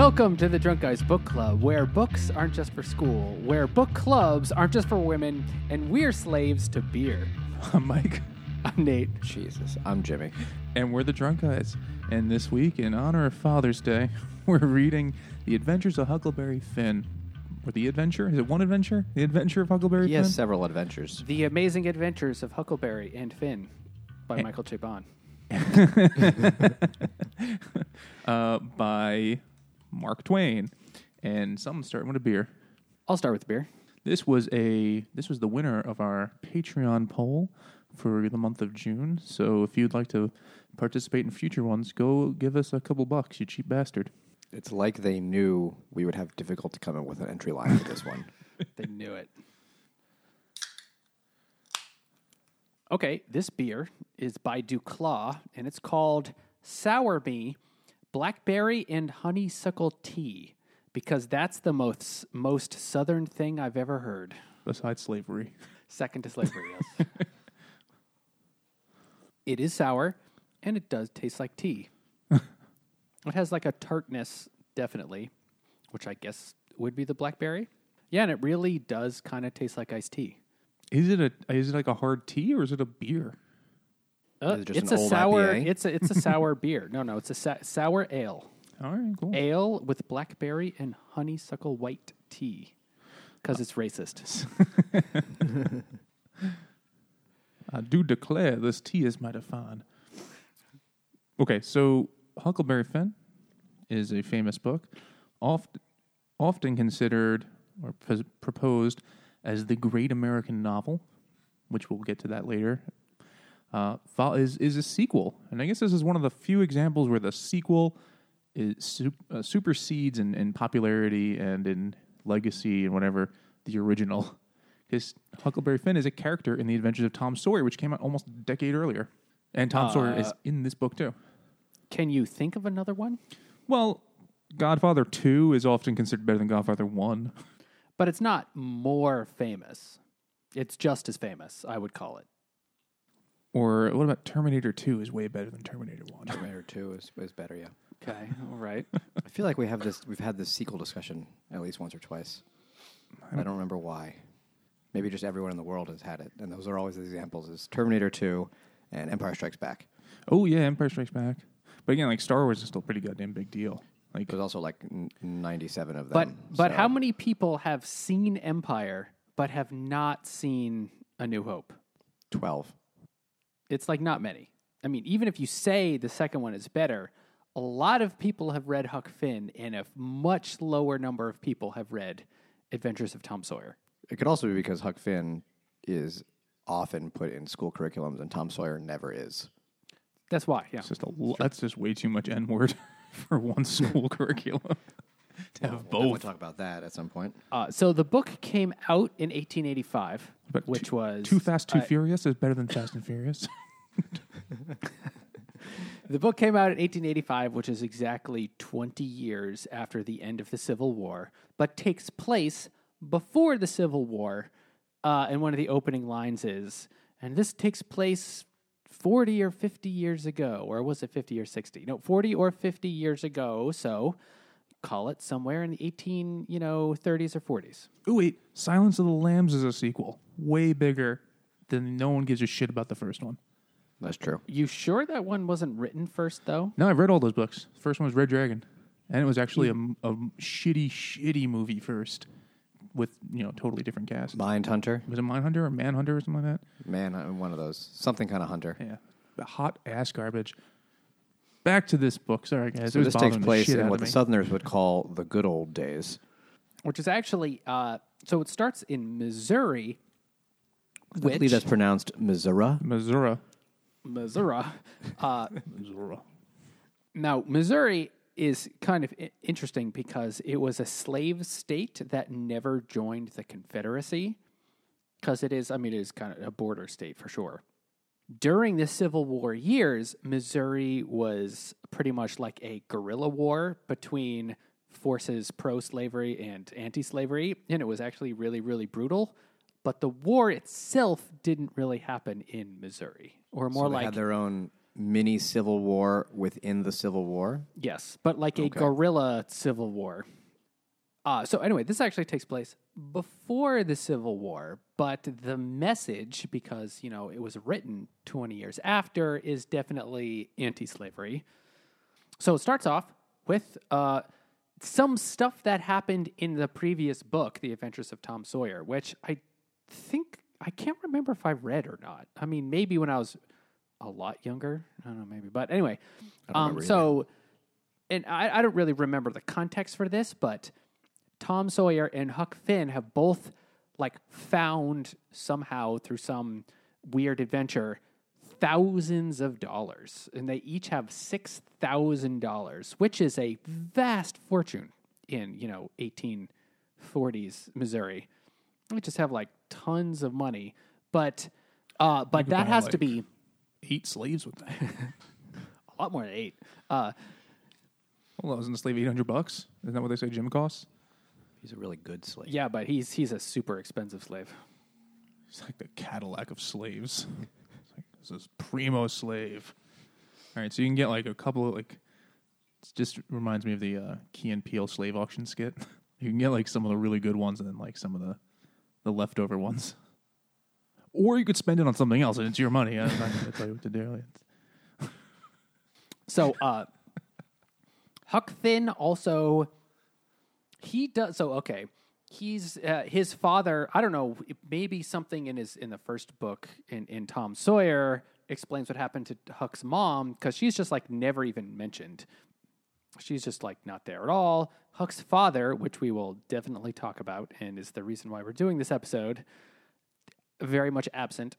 Welcome to the Drunk Guys Book Club, where books aren't just for school, where book clubs aren't just for women, and we're slaves to beer. I'm Mike, I'm Nate. Jesus, I'm Jimmy. and we're the Drunk Guys. And this week, in honor of Father's Day, we're reading The Adventures of Huckleberry Finn. Or The Adventure? Is it one adventure? The Adventure of Huckleberry He Finn? has several adventures. The Amazing Adventures of Huckleberry and Finn by Eh. Michael Chabon. uh, by Mark Twain. And someone's starting with a beer. I'll start with a beer. This was a this was the winner of our Patreon poll for the month of June. So if you'd like to participate in future ones, go give us a couple bucks, you cheap bastard. It's like they knew we would have difficulty coming up with an entry line for this one. They knew it. Okay, this beer is by DuClaw, and it's called Sour Me Blackberry and Honeysuckle Tea, because that's the most most southern thing I've ever heard. Besides slavery. Second to slavery, yes. it is sour, and it does taste like tea. it has like a tartness, definitely, which I guess would be the blackberry. Yeah, and it really does kind of taste like iced tea. Is it a is it like a hard tea or is it a beer? Uh, it it's a sour. IPA? It's a it's a sour beer. No, no, it's a sa- sour ale. All right, cool. Ale with blackberry and honeysuckle white tea, because it's racist. I do declare this tea is mighty fine. Okay, so Huckleberry Finn is a famous book, oft, often considered or pos- proposed as the great American novel, which we'll get to that later. Uh, is is a sequel, and I guess this is one of the few examples where the sequel is su- uh, supersedes in, in popularity and in legacy and whatever the original. Because Huckleberry Finn is a character in The Adventures of Tom Sawyer, which came out almost a decade earlier, and Tom Sawyer is in this book too. Can you think of another one? Well, Godfather Two is often considered better than Godfather One. But it's not more famous. It's just as famous, I would call it. Or what about Terminator Two? Is way better than Terminator One. Terminator Two is, is better, yeah. Okay, all right. I feel like we have this. We've had this sequel discussion at least once or twice. I don't remember why. Maybe just everyone in the world has had it, and those are always the examples: is Terminator Two and Empire Strikes Back. oh yeah, Empire Strikes Back. But again, like Star Wars is still a pretty goddamn big deal. Like There's also like n- 97 of them. But but so- how many people have seen Empire but have not seen A New Hope? 12. It's like not many. I mean, even if you say the second one is better, a lot of people have read Huck Finn, and a much lower number of people have read Adventures of Tom Sawyer. It could also be because Huck Finn is often put in school curriculums, and Tom Sawyer never is. That's why, yeah. it's just a l- that's just way too much N word for one school curriculum. to have We'll both. talk about that at some point. Uh, so the book came out in 1885, But which too, was Too Fast, Too uh, Furious is better than Fast and Furious. The book came out in 1885, which is exactly 20 years after the end of the Civil War, but takes place before the Civil War. Uh, and one of the opening lines is, and this takes place 40 or 50 years ago, or was it 50 or 60? No, 40 or 50 years ago. So call it somewhere in the 18, you know, 30s or 40s. oh wait, Silence of the Lambs is a sequel, way bigger than no one gives a shit about the first one. That's true. You sure that one wasn't written first, though? No, I've read all those books. The first one was Red Dragon, and it was actually hmm. a, a shitty, shitty movie first, with you know totally different cast. Mind Hunter. Was it Mindhunter or Manhunter or something like that? Man, I'm one of those. Something kind of hunter. Yeah, the hot ass garbage. Back to this book. Sorry, guys. So this takes place in what the. Southerners would call the good old days. Which is actually, uh, so it starts in Missouri, I believe that's pronounced Missouri. Missouri. Missouri. Uh, Missouri. now, Missouri is kind of i- interesting because it was a slave state that never joined the Confederacy. Because it is, I mean, it is kind of a border state for sure. During the Civil War years, Missouri was pretty much like a guerrilla war between forces pro slavery and anti slavery. And it was actually really, really brutal. But the war itself didn't really happen in Missouri, or more So they like had their own mini civil war within the Civil War. Yes, but like a Okay. guerrilla civil war. Uh, so anyway, this actually takes place before the Civil War, but the message, because you know it was written 20 years after, is definitely anti-slavery. So it starts off with uh, some stuff that happened in the previous book, The Adventures of Tom Sawyer, which I think I can't remember if I read or not. I mean, maybe when I was a lot younger. I don't know, maybe. But anyway, um, so, and I, I don't really remember the context for this, but Tom Sawyer and Huck Finn have both like found somehow through some weird adventure thousands of dollars, and they each have six thousand dollars, which is a vast fortune in you know eighteen forties Missouri. they just have like tons of money, but uh, but that has to be Eight slaves with that. a lot more than eight. Uh, well, wasn't the slave eight hundred bucks? Isn't that what they say Jim costs? He's a really good slave. yeah, but he's he's a super expensive slave. He's like the Cadillac of slaves. It's like this is primo slave. All right, so you can get like a couple of like. It just reminds me of the uh, Key and Peele slave auction skit. You can get like some of the really good ones and then like some of the the leftover ones. Or you could spend it on something else, and it's your money. I'm not going to tell you what to do. It's- So uh Huck Finn also he does so okay. He's uh, his father, I don't know, maybe something in his in the first book in in Tom Sawyer explains what happened to Huck's mom cuz she's just like never even mentioned. She's just like not there at all. Huck's father, which we will definitely talk about and is the reason why we're doing this episode, very much absent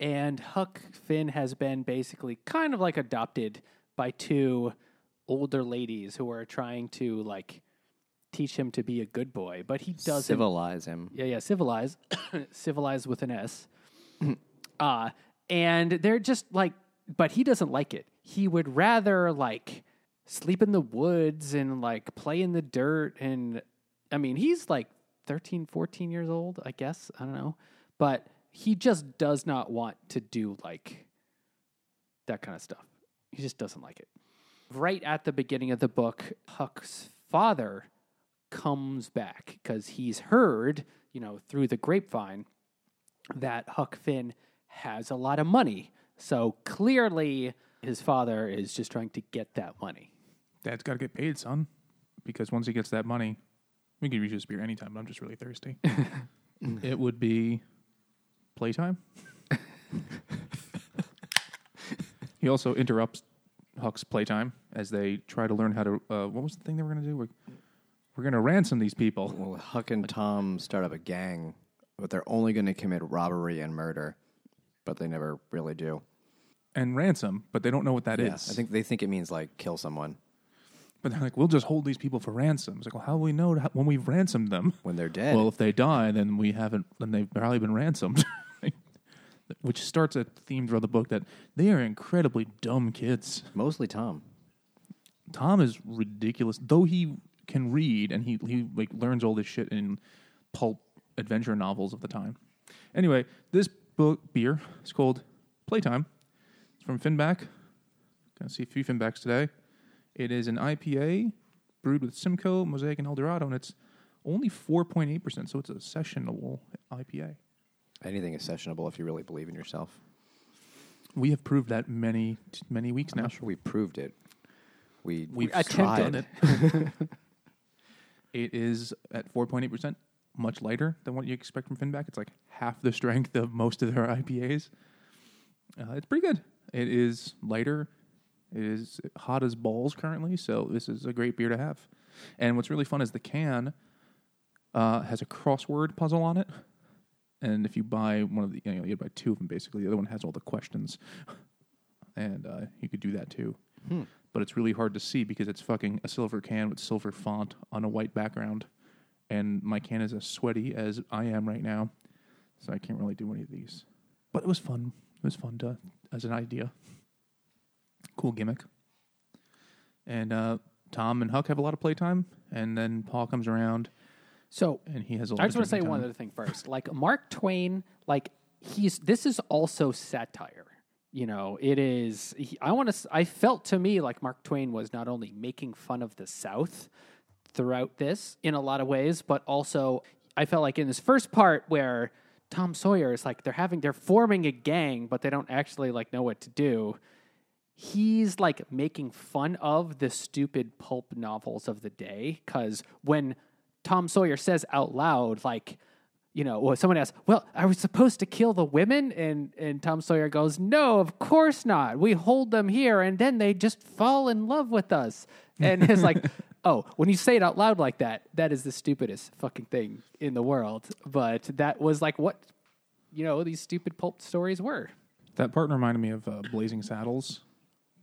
and Huck Finn has been basically kind of like adopted by two older ladies who are trying to like teach him to be a good boy, but he doesn't. Civilize him. Yeah, yeah, civilize, civilize with an S. uh, and they're just like, but he doesn't like it. He would rather like sleep in the woods and like play in the dirt. And I mean, he's like 13, 14 years old, I guess. I don't know. But he just does not want to do like that kind of stuff. He just doesn't like it. Right at the beginning of the book, Huck's father comes back because he's heard, you know, through the grapevine that Huck Finn has a lot of money. So clearly, his father is just trying to get that money. Dad's got to get paid, son. Because once he gets that money, we can use this beer anytime, but I'm just really thirsty. it would be playtime. he also interrupts Huck's playtime as they try to learn how to. Uh, what was the thing they were going to do? We're, to ransom these people. Well, Huck and Tom start up a gang, but they're only going to commit robbery and murder, but they never really do. And ransom, but they don't know what that is. Yeah, I think they think it means like kill someone But they're like, we'll just hold these people for ransom. It's like, well, how will we know to- when we've ransomed them? when they're dead. Well, if they die, then we haven't. Then they've probably been ransomed. Which starts a theme throughout the book that they are incredibly dumb kids. Mostly Tom. Tom is ridiculous, though he can read and he he like learns all this shit in pulp adventure novels of the time. Anyway, this book beer is called Playtime. It's from Finback. Gonna see a few Finbacks today. It is an IPA brewed with Simcoe, Mosaic, and El Dorado, and it's only four point eight percent, so it's a sessionable IPA. Anything is sessionable if you really believe in yourself. We have proved that many many weeks I'm now. not sure we proved it. We We've attempted tried. it. it is at 4.8%, much lighter than what you expect from Finback. It's like half the strength of most of their IPAs. Uh, it's pretty good. It is lighter. It is hot as balls currently, so this is a great beer to have. And what's really fun is the can uh, has a crossword puzzle on it. And if you buy one of the, you know, you buy two of them basically. The other one has all the questions, and uh, you could do that too but it's really hard to see because it's fucking a silver can with silver font on a white background. And my can is as sweaty as I am right now, so I can't really do any of these. But it was fun. It was fun to as an idea. Cool gimmick. And uh, Tom and Huck have a lot of playtime, and then Paul comes around So and he has a lot. I just want to say drinking one other thing first. Like Mark Twain, like he's this is also satire. You know, it is. he- I want to. I felt to me like Mark Twain was not only making fun of the South throughout this in a lot of ways, but also I felt like in this first part where Tom Sawyer is like they're having they're forming a gang, but they don't actually like know what to do. He's like making fun of the stupid pulp novels of the day because when Tom Sawyer says out loud, like, you know, well, someone asks, "Well, are we supposed to kill the women?" and and Tom Sawyer goes, "No, of course not. We hold them here, and then they just fall in love with us." And it's like, oh, when you say it out loud like that, that is the stupidest fucking thing in the world. But that was like what you know these stupid pulp stories were. That part reminded me of uh, Blazing Saddles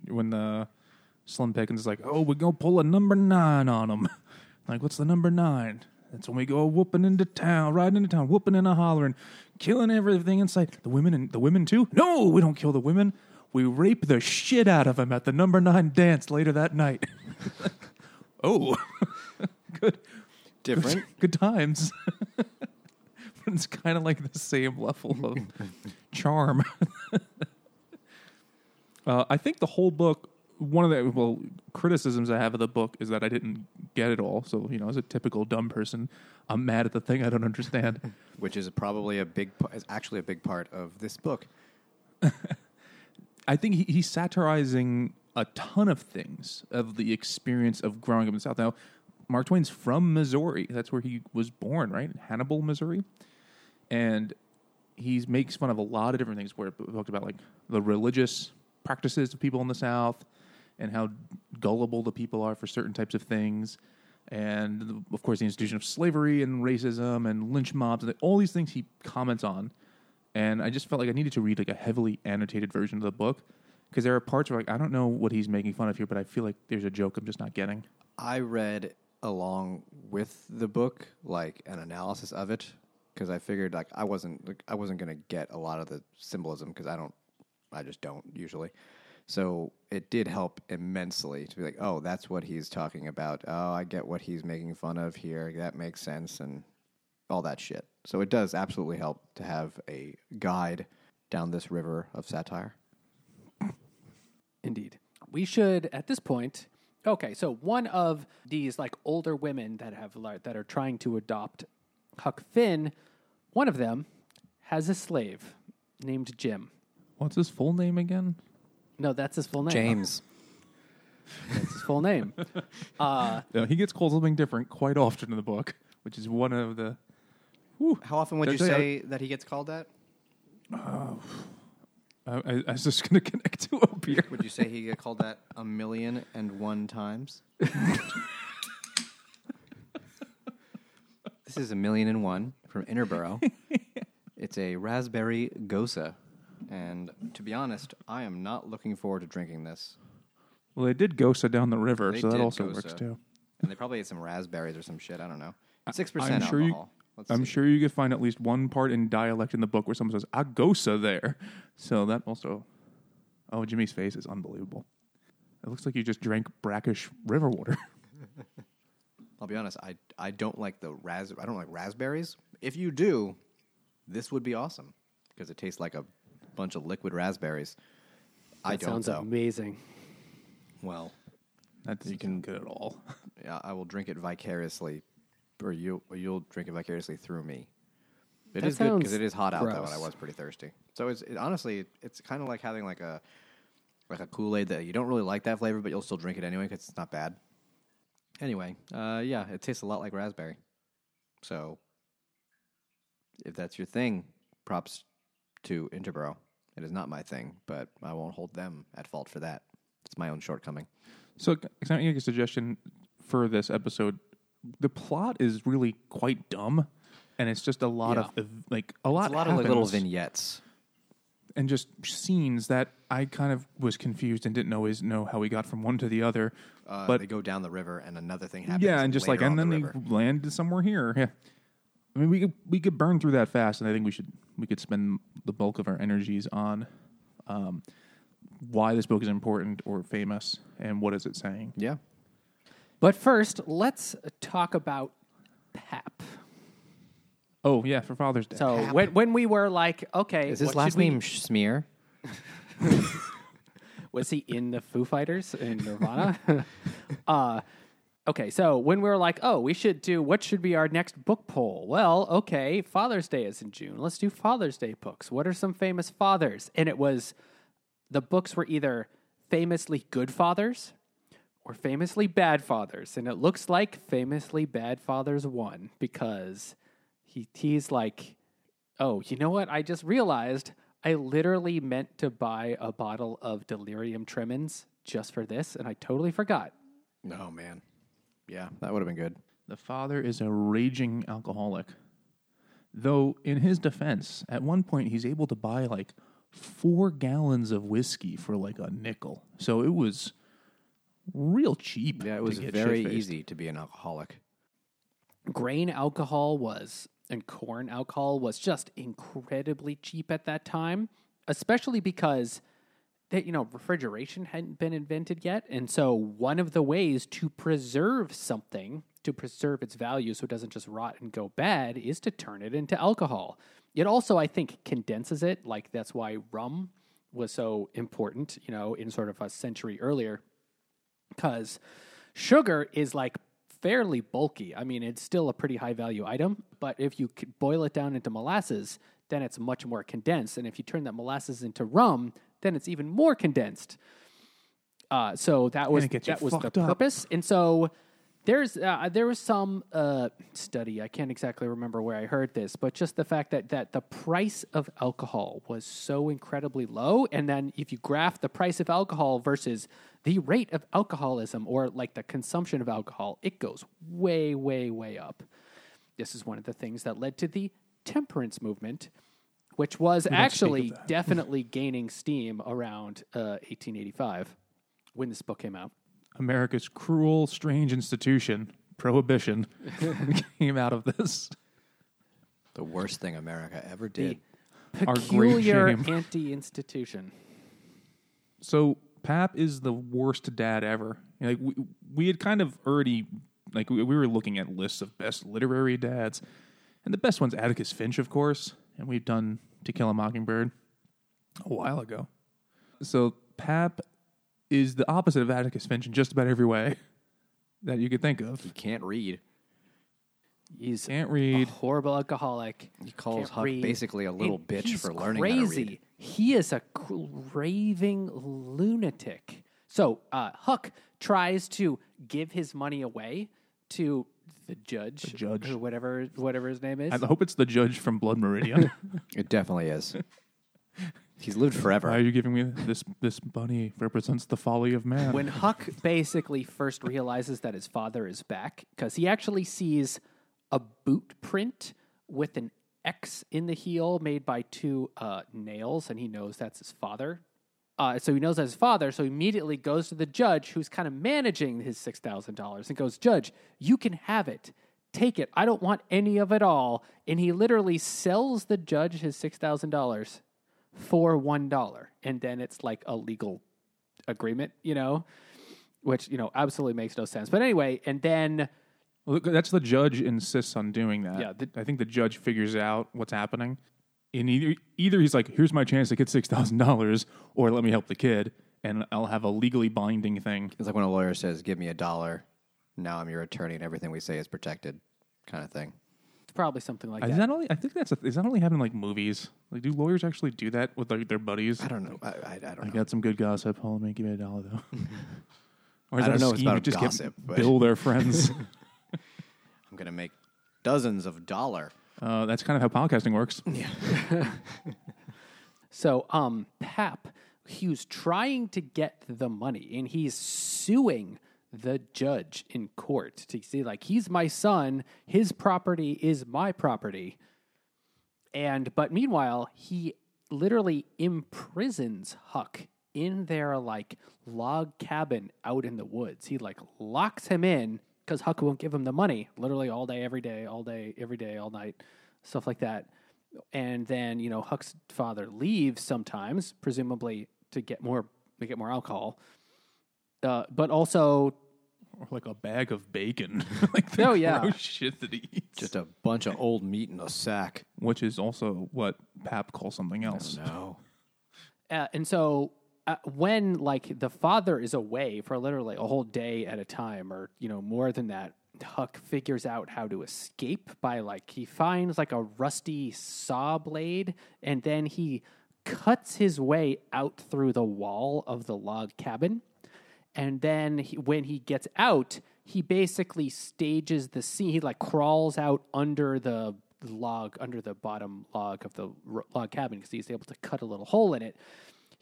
when the Slim Pickens is like, "Oh, we're gonna pull a number nine on them." like, what's the number nine? That's when we go whooping into town, riding into town, whooping and a hollering, killing everything in sight. The women and the women too? No, we don't kill the women. We rape the shit out of them at the number nine dance later that night. oh, good, Different. good times. but it's kind of like the same level of charm. uh, I think the whole book, one of the well criticisms I have of the book is that I didn't get it all. So you know, as a typical dumb person, I'm mad at the thing I don't understand. which is probably a big, is actually a big part of this book. I think he, he's satirizing a ton of things of the experience of growing up in the South. Now, Mark Twain's from Missouri. That's where he was born, right? In Hannibal, Missouri. And he makes fun of a lot of different things where it talked about like the religious practices of people in the South and how gullible the people are for certain types of things. And of course, the institution of slavery and racism and lynch mobs and all these things he comments on and I just felt like I needed to read like a heavily annotated version of the book because there are parts where like I don't know what he's making fun of here, but I feel like there's a joke I'm just not getting. I read along with the book like an analysis of it because I figured like I wasn't like, I wasn't gonna get a lot of the symbolism because I don't I just don't usually. So it did help immensely to be like, oh, that's what he's talking about. Oh, I get what he's making fun of here. That makes sense and all that shit. So it does absolutely help to have a guide down this river of satire. Indeed. We should at this point. Okay, so one of these like older women that have that are trying to adopt Huck Finn, one of them has a slave named Jim. What's his full name again? No, that's his full name. James. That's his full name. Uh, No, he gets called something different quite often in the book, which is one of the. How often would you There's a- say that he gets called that? I, I, I was just going to connect to up here. Would you say he get called that a million and one times? this is a million and one from Interboro. it's a raspberry gose. And to be honest, I am not looking forward to drinking this. Well, they did Gose down the river, They so that did also Gose. works too. And they probably ate some raspberries or some shit. I don't know. Six I'm percent sure you- alcohol. Let's I'm see. sure you could find at least one part in dialect in the book where someone says "agosa" there. So that also. Oh, Jimmy's face is unbelievable. It looks like you just drank brackish river water. I'll be honest. I I don't like the ras. I don't like raspberries. If you do, this would be awesome because it tastes like a bunch of liquid raspberries. I that don't sounds though. amazing. Well, That's you can good at all. yeah, I will drink it vicariously, or you or you'll drink it vicariously through me. It That is good because it is hot out though, and I was pretty thirsty. So it's it, honestly, it's kind of like having like a like a Kool Aid that you don't really like that flavor, but you'll still drink it anyway because it's not bad. Anyway, uh, yeah, it tastes a lot like raspberry. So if that's your thing, props to Interboro. It is not my thing, but I won't hold them at fault for that. It's my own shortcoming. So, can I make a suggestion for this episode? The plot is really quite dumb, and it's just a lot Yeah. of like a lot, It's a lot of like little happens, vignettes. and just scenes that I kind of was confused and didn't always know how we got from one to the other. Uh, but they go down the river, and another thing happens. yeah, and just like, later and then the they river. land somewhere here. Yeah, I mean, we could we could burn through that fast, and I think we should we could spend the bulk of our energies on um, why this book is important or famous, and what is it saying. yeah. But first, let's talk about Pap. Oh yeah, for Father's Day. So Pap. when when we were like, okay, Is his last should we- name Smear? Was he in the Foo Fighters in Nirvana? uh, okay, so when we were like, oh, we should do what should be our next book poll? Well, okay, Father's Day is in June. Let's do Father's Day books. What are some famous fathers? And it was the books were either famously good fathers or famously bad fathers. And it looks like famously bad fathers won because he he's like, oh, you know what? I just realized I literally meant to buy a bottle of delirium tremens just for this, and I totally forgot. Oh man, yeah, that would have been good. The father is a raging alcoholic. Though, in his defense, at one point he's able to buy like four gallons of whiskey for like a nickel. So it was real cheap. Yeah, it to was get very shit-faced. easy to be an alcoholic. Grain alcohol was, and corn alcohol was just incredibly cheap at that time, especially because that you know refrigeration hadn't been invented yet, and so one of the ways to preserve something, to preserve its value so it doesn't just rot and go bad, is to turn it into alcohol. It also, I think, condenses it. Like that's why rum was so important, you know, in sort of a century earlier because sugar is like fairly bulky. I mean, it's still a pretty high value item, but if you boil it down into molasses, then it's much more condensed. And if you turn that molasses into rum, then it's even more condensed. Uh, so that was it gets you that was the fucked up. purpose. And so there's uh, there was some uh, study I can't exactly remember where I heard this, but just the fact that that the price of alcohol was so incredibly low, and then if you graph the price of alcohol versus the rate of alcoholism or like the consumption of alcohol, it goes way way way up. This is one of the things that led to the temperance movement, which was don't speak of actually definitely gaining steam around uh, 1885 when this book came out. America's cruel, strange institution, prohibition, came out of this. The worst thing America ever did. Our great Peculiar anti-institution. So Pap is the worst dad ever. Like we, we had kind of already like we, we were looking at lists of best literary dads, and the best one's Atticus Finch, of course, and we've done To Kill a Mockingbird a while ago. So Pap is the opposite of Atticus Finch in just about every way that you could think of. He can't read. He's Can't a read. horrible alcoholic. He calls Can't Huck read. basically a little And bitch for learning crazy. how to read. He is a raving lunatic. So uh, Huck tries to give his money away to the judge, the judge. or whatever whatever his name is. I hope it's the judge from Blood Meridian. It definitely is. He's lived forever. Why are you giving me this? This bunny represents the folly of man. when Huck basically first realizes that his father is back, because he actually sees a boot print with an X in the heel made by two uh, nails, and he knows that's his father. Uh, so he knows that's his father, so he immediately goes to the judge who's kind of managing his $6,000 and goes, Judge, you can have it. Take it. I don't want any of it all. And he literally sells the judge his $6,000 for $1. And then it's like a legal agreement, you know, which, you know, absolutely makes no sense. But anyway, and then Well, that's the judge insists on doing that. Yeah, the- I think the judge figures out what's happening. And either, either he's like, here's my chance to get $6,000, or let me help the kid, and I'll have a legally binding thing. It's like when a lawyer says, "Give me a dollar." Now I'm your attorney, and everything we say is protected, kind of thing. it's probably something like Is that. that only, I think that's, a, is that only happening like movies? Like, do lawyers actually do that with like, their buddies? I don't know. I, I, I don't I know. got some good gossip. Hold on, give me a dollar though. or is I that don't a know if it's scheme to about just gossip, get but- bill their friends? I'm gonna make dozens of dollar. Uh, that's kind of how podcasting works. Yeah. so, um, Pap, he was trying to get the money, and he's suing the judge in court to see, like, he's my son, his property is my property, and but meanwhile, he literally imprisons Huck in their like log cabin out in the woods. He like locks him in because Huck won't give him the money, literally all day, every day, all day, every day, all night, stuff like that and then you know Huck's father leaves sometimes, presumably to get more to get more alcohol, uh, but also Or like a bag of bacon. like the Oh, yeah. gross shit that he eats. Just a bunch of old meat in a sack. Which is also what Pap calls something else. No. uh, and so uh, when like the father is away for literally a whole day at a time, or you know more than that, Huck figures out how to escape by like he finds like a rusty saw blade, and then he cuts his way out through the wall of the log cabin. And then he, when he gets out, he basically stages the scene. He like crawls out under the log, under the bottom log of the r- log cabin because he's able to cut a little hole in it.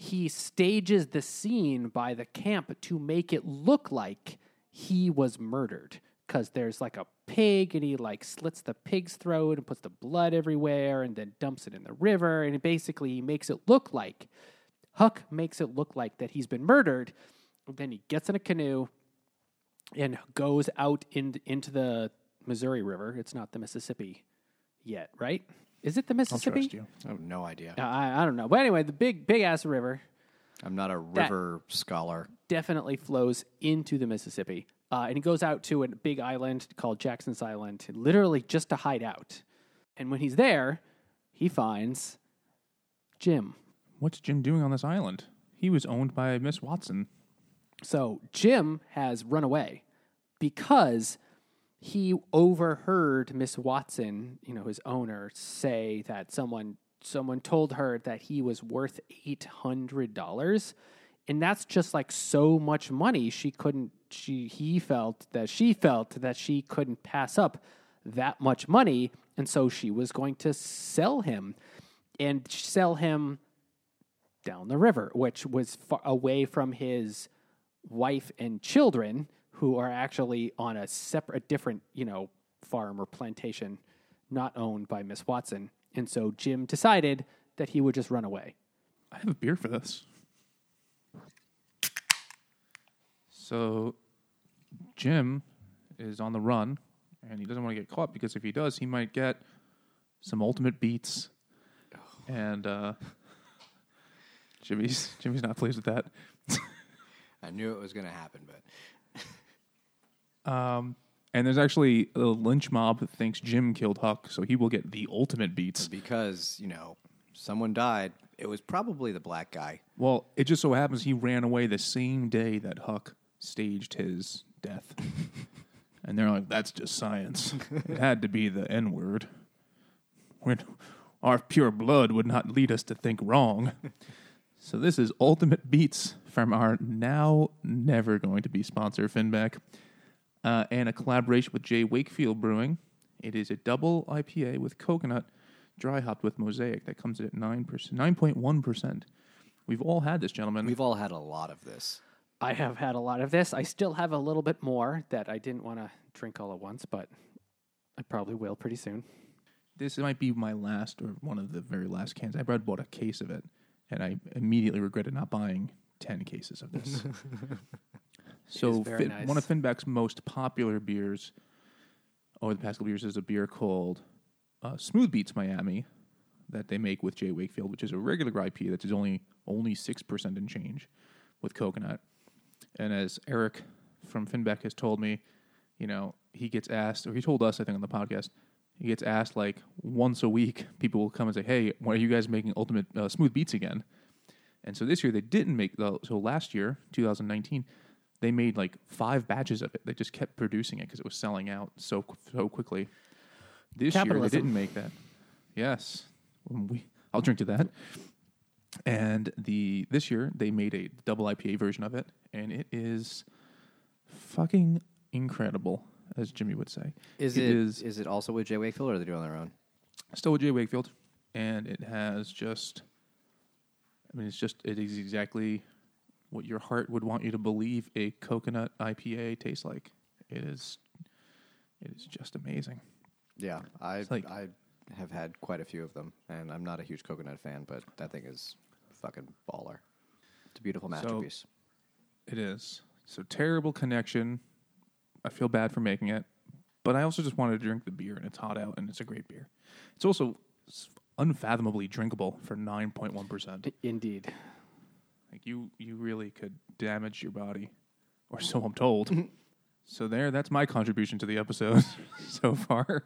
He stages the scene by the camp to make it look like he was murdered because there's like a pig and he like slits the pig's throat and puts the blood everywhere and then dumps it in the river and basically he makes it look like Huck makes it look like that he's been murdered. Then he gets in a canoe and goes out in, into the Missouri River. It's not the Mississippi yet, right? Is it the I'll Mississippi? trust you. I have no idea. Uh, I, I don't know. But anyway, the big, big ass river I'm not a river scholar. definitely flows into the Mississippi. Uh, and he goes out to a big island called Jackson's Island, literally just to hide out. And when he's there, he finds Jim. What's Jim doing on this island? He was owned by Miss Watson. So Jim has run away because he overheard Miss Watson, you know, his owner, say that someone someone told her that he was worth eight hundred dollars. And that's just like so much money. She couldn't she he felt that she felt that she couldn't pass up that much money. And so she was going to sell him and sell him down the river, which was away from his wife and children, who are actually on a separate, different, you know, farm or plantation, not owned by Miss Watson. And so Jim decided that he would just run away. I have a beer for this. So, Jim is on the run, and he doesn't want to get caught because if he does, he might get some ultimate beats. And uh, Jimmy's Jimmy's not pleased with that. I knew it was going to happen, but Um, and there's actually a lynch mob that thinks Jim killed Huck, so he will get the ultimate beats. because, you know, someone died, it was probably the black guy. Well, it just so happens he ran away the same day that Huck staged his death. and they're like, that's just science. it had to be the N word. When our pure blood would not lead us to think wrong. so this is Ultimate Beats from our now never going to be sponsor, Finback, uh, and a collaboration with J Wakefield Brewing. It is a double IPA with coconut, dry hopped with mosaic that comes in at 9%, 9.1%. We've all had this, gentlemen. We've all had a lot of this. I have had a lot of this. I still have a little bit more that I didn't want to drink all at once, but I probably will pretty soon. this might be my last or one of the very last cans. I brought bought a case of it, and I immediately regretted not buying ten cases of this. so, Fin- nice. one of Finback's most popular beers over the past couple years is a beer called uh, Smooth Beats Miami that they make with J Wakefield, which is a regular IPA that is only only six percent in change with coconut. And as Eric from Finback has told me, you know, he gets asked, or he told us, I think, on the podcast, he gets asked like once a week. People will come and say, "Hey, when are you guys making Ultimate uh, Smooth Beats again?" And so this year they didn't make the. So last year, 2019, they made like five batches of it. They just kept producing it because it was selling out so so quickly. This year Capitalism. they didn't make that. Yes, we. I'll drink to that. And the this year they made a double IPA version of it, and it is fucking incredible, as Jimmy would say. Is it is, it also with J Wakefield or are they doing it on their own? still with J Wakefield, and it has just. I mean, it's just it is exactly what your heart would want you to believe a coconut IPA tastes like. It is, it is just amazing. Yeah, I like- I have had quite a few of them, and I'm not a huge coconut fan, but that thing is fucking baller. It's a beautiful masterpiece. It is so terrible connection. I feel bad for making it, but I also just wanted to drink the beer, and it's hot out, and it's a great beer. It's also unfathomably drinkable for nine point one percent. Indeed. Like you, you really could damage your body, or so I'm told. so there, that's my contribution to the episode so far.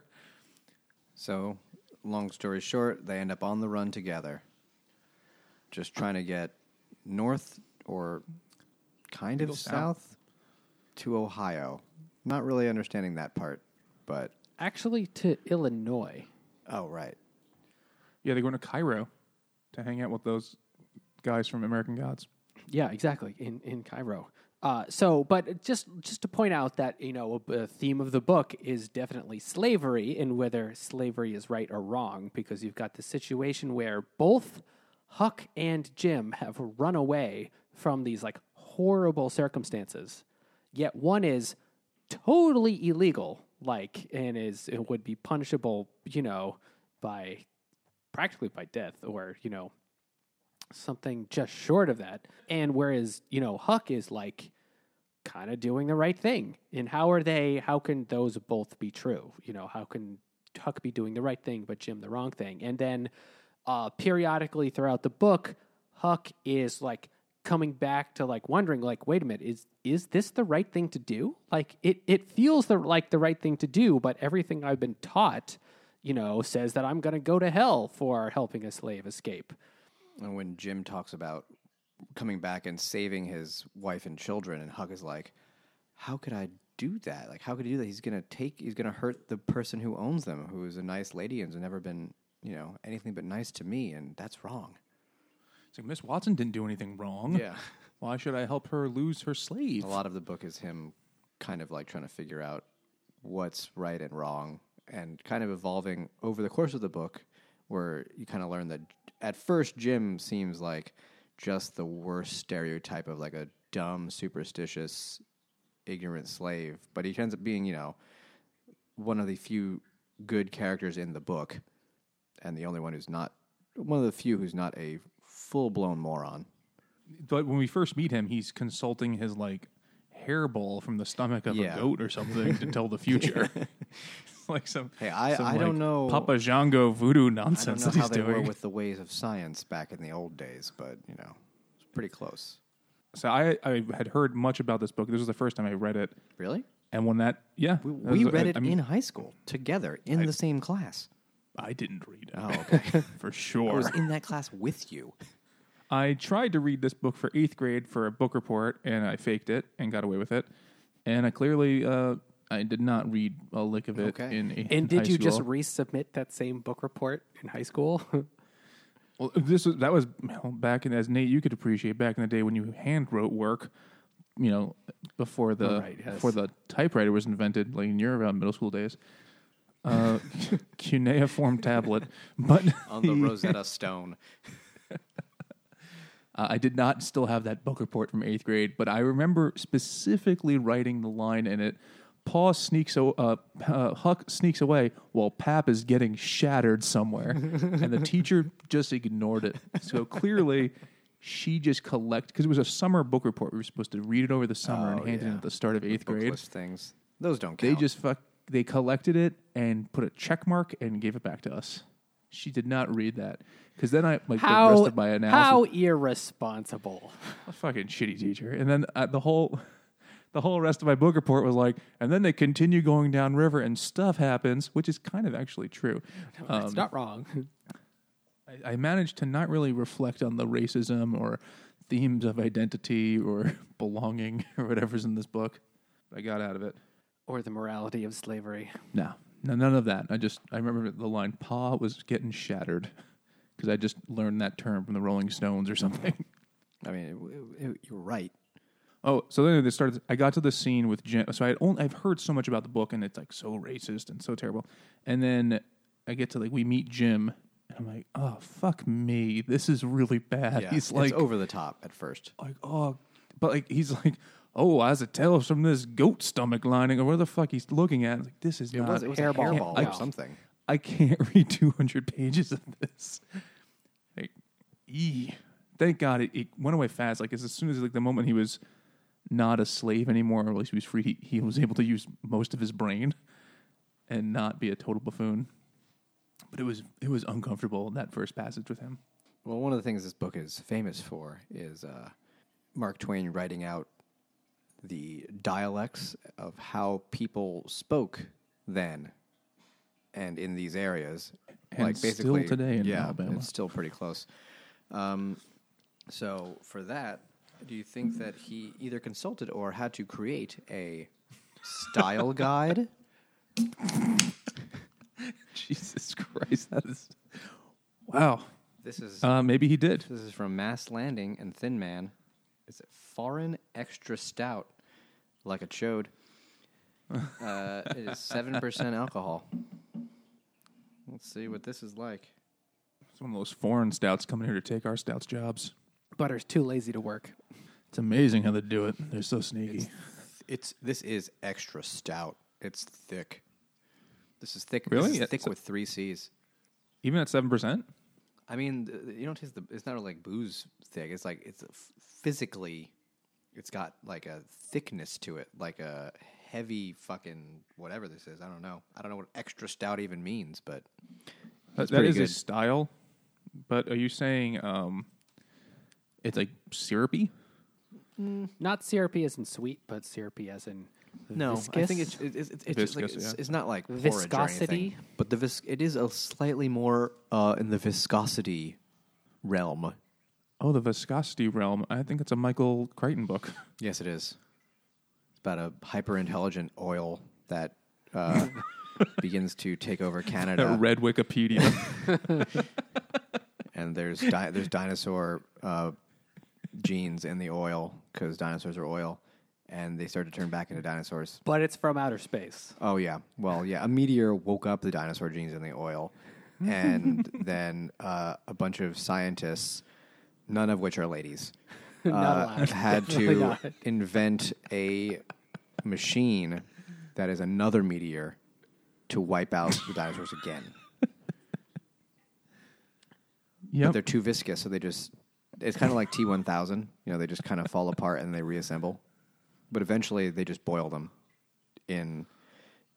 So, long story short, they end up on the run together, just trying to get north or kind of Go south. south. to Ohio. Not really understanding that part, but Actually, to Illinois. oh right. Yeah, they're going to Cairo to hang out with those guys from American Gods. Yeah, exactly. In in Cairo. Uh, so, but just just to point out that you know a, a theme of the book is definitely slavery and whether slavery is right or wrong, because you've got the situation where both Huck and Jim have run away from these like horrible circumstances, yet one is totally illegal, like and is it would be punishable, you know, by practically by death or you know something just short of that. And whereas, you know, Huck is like kind of doing the right thing. And how are they, how can those both be true? You know, how can Huck be doing the right thing, but Jim the wrong thing? And then uh, periodically throughout the book, Huck is like coming back to like wondering like wait a minute is is this the right thing to do like it it feels the, like the right thing to do but everything i've been taught you know says that i'm going to go to hell for helping a slave escape And when Jim talks about coming back and saving his wife and children, and Huck is like, "How could I do that? Like, how could he do that? He's gonna take, he's gonna hurt the person who owns them, who is a nice lady and has never been, you know, anything but nice to me, and that's wrong." It's like Miss Watson didn't do anything wrong. Yeah. Why should I help her lose her slave? A lot of the book is him kind of like trying to figure out what's right and wrong and kind of evolving over the course of the book where you kind of learn that at first Jim seems like just the worst stereotype of like a dumb, superstitious, ignorant slave, but he ends up being, you know, one of the few good characters in the book and the only one who's not one of the few who's not a full-blown moron. But when we first meet him, he's consulting his like hairball from the stomach of Yeah. a goat or something to tell the future. like some Hey, I- some, I don't like, know- Papa Django voodoo I don't nonsense know that how he's they were doing. with the ways of science back in the old days, but you know, it's pretty close. so I, I had heard much about this book. This was the first time I read it, Really? and when that yeah, We, that we was- read I- it I mean, in high school together in the same class. I didn't read it. Oh, okay. for sure. I sure. was in that class with you. I tried to read this book for eighth grade for a book report, and I faked it and got away with it. And I clearly, uh, I did not read a lick of it Okay. in. in And did high you just school. resubmit that same book report in high school? Well, this was that was well, back in as Nate, you could appreciate back in the day when you hand wrote work. You know, before the Oh, right, yes. before the typewriter was invented, like in your uh, middle school days. Uh, cuneiform tablet, but On the Rosetta Stone. Uh, I did not still have that book report from eighth grade, but I remember specifically writing the line in it. Paw sneaks, o- uh, uh, Huck sneaks away while Pap is getting shattered somewhere, and the teacher just ignored it. So clearly, she just collect because it was a summer book report. We were supposed to read it over the summer Oh, and hand it in yeah. at the start of eighth Book grade. list things. Those don't They count. just fuck. They collected it and put a check mark and gave it back to us. She did not read that because then I like the how rest of my analysis. how irresponsible! a fucking shitty teacher. And then uh, the whole the whole rest of my book report was like, and then they continue going down river and stuff happens, which is kind of actually true. Um, it's not wrong. I, I managed to not really reflect on the racism or themes of identity or belonging or whatever's in this book. I got out of it. or the morality of slavery. No, no, none of that. I just I remember the line "Pa was getting shattered" because I just learned that term from the Rolling Stones or something. I mean, it, it, you're right. Oh, so then they started. I got to the scene with Jim. So I only I've heard so much about the book, and it's like so racist and so terrible. And then I get to like we meet Jim, and I'm like, oh fuck me, this is really bad. Yeah, he's like, it's over the top at first. like oh, but like he's like, oh, as it tells from this goat stomach lining or where the fuck he's looking at. Like this is It not. was, it was a hairball. hairball I- or something. I can't read 200 pages of this. Like, ee. Thank God it, it went away fast. Like as, as soon as like the moment he was not a slave anymore, or at least he was free, he, he was able to use most of his brain and not be a total buffoon. But it was it was uncomfortable that first passage with him. Well, one of the things this book is famous for is uh, Mark Twain writing out the dialects of how people spoke then and in these areas. And like still basically today in yeah, Alabama. it's still pretty close. Um, So for that, do you think that he either consulted or had to create a style guide? Jesus Christ, that is wow. This is Uh, maybe he did. this is from Mast Landing and Thin Man. Is it foreign extra stout, like a chode? Uh, it is seven percent alcohol. Let's see what this is like. It's one of those foreign stouts coming here to take our stouts jobs. Butter's too lazy to work. It's amazing how they do it. They're so sneaky. It's this is extra stout. It's thick. This is thick. Really? Is It's thick a- with three C's. Even at seven percent. I mean, th- th- you don't taste the. It's not like booze thick. It's like it's physically, it's got like a thickness to it, like a heavy fucking whatever this is. I don't know. I don't know what extra stout even means, but That, It's that pretty is a style. But are you saying um, it's like syrupy? Not syrupy as in sweet, but syrupy as in no, viscous. I think it's it's, it's, it's, just like, Viscous, it's, yeah. it's not like porridge or anything, Viscosity? but the vis- it is a slightly more uh, in the viscosity realm. Oh, the viscosity realm. I think it's a Michael Crichton book. Yes, it is. It's about a hyper intelligent oil that uh, begins to take over Canada. That red Wikipedia. and there's di- there's dinosaur uh, genes in the oil because dinosaurs are oil, and they start to turn back into dinosaurs. but it's from outer space. Oh yeah, well yeah, a meteor woke up the dinosaur genes in the oil, and then uh, a bunch of scientists, none of which are ladies, uh, had to not. invent a machine that is another meteor to wipe out the dinosaurs again. But they're too viscous, so they just it's kind of like T one thousand. You know, they just kind of fall apart and they reassemble. But eventually, they just boil them in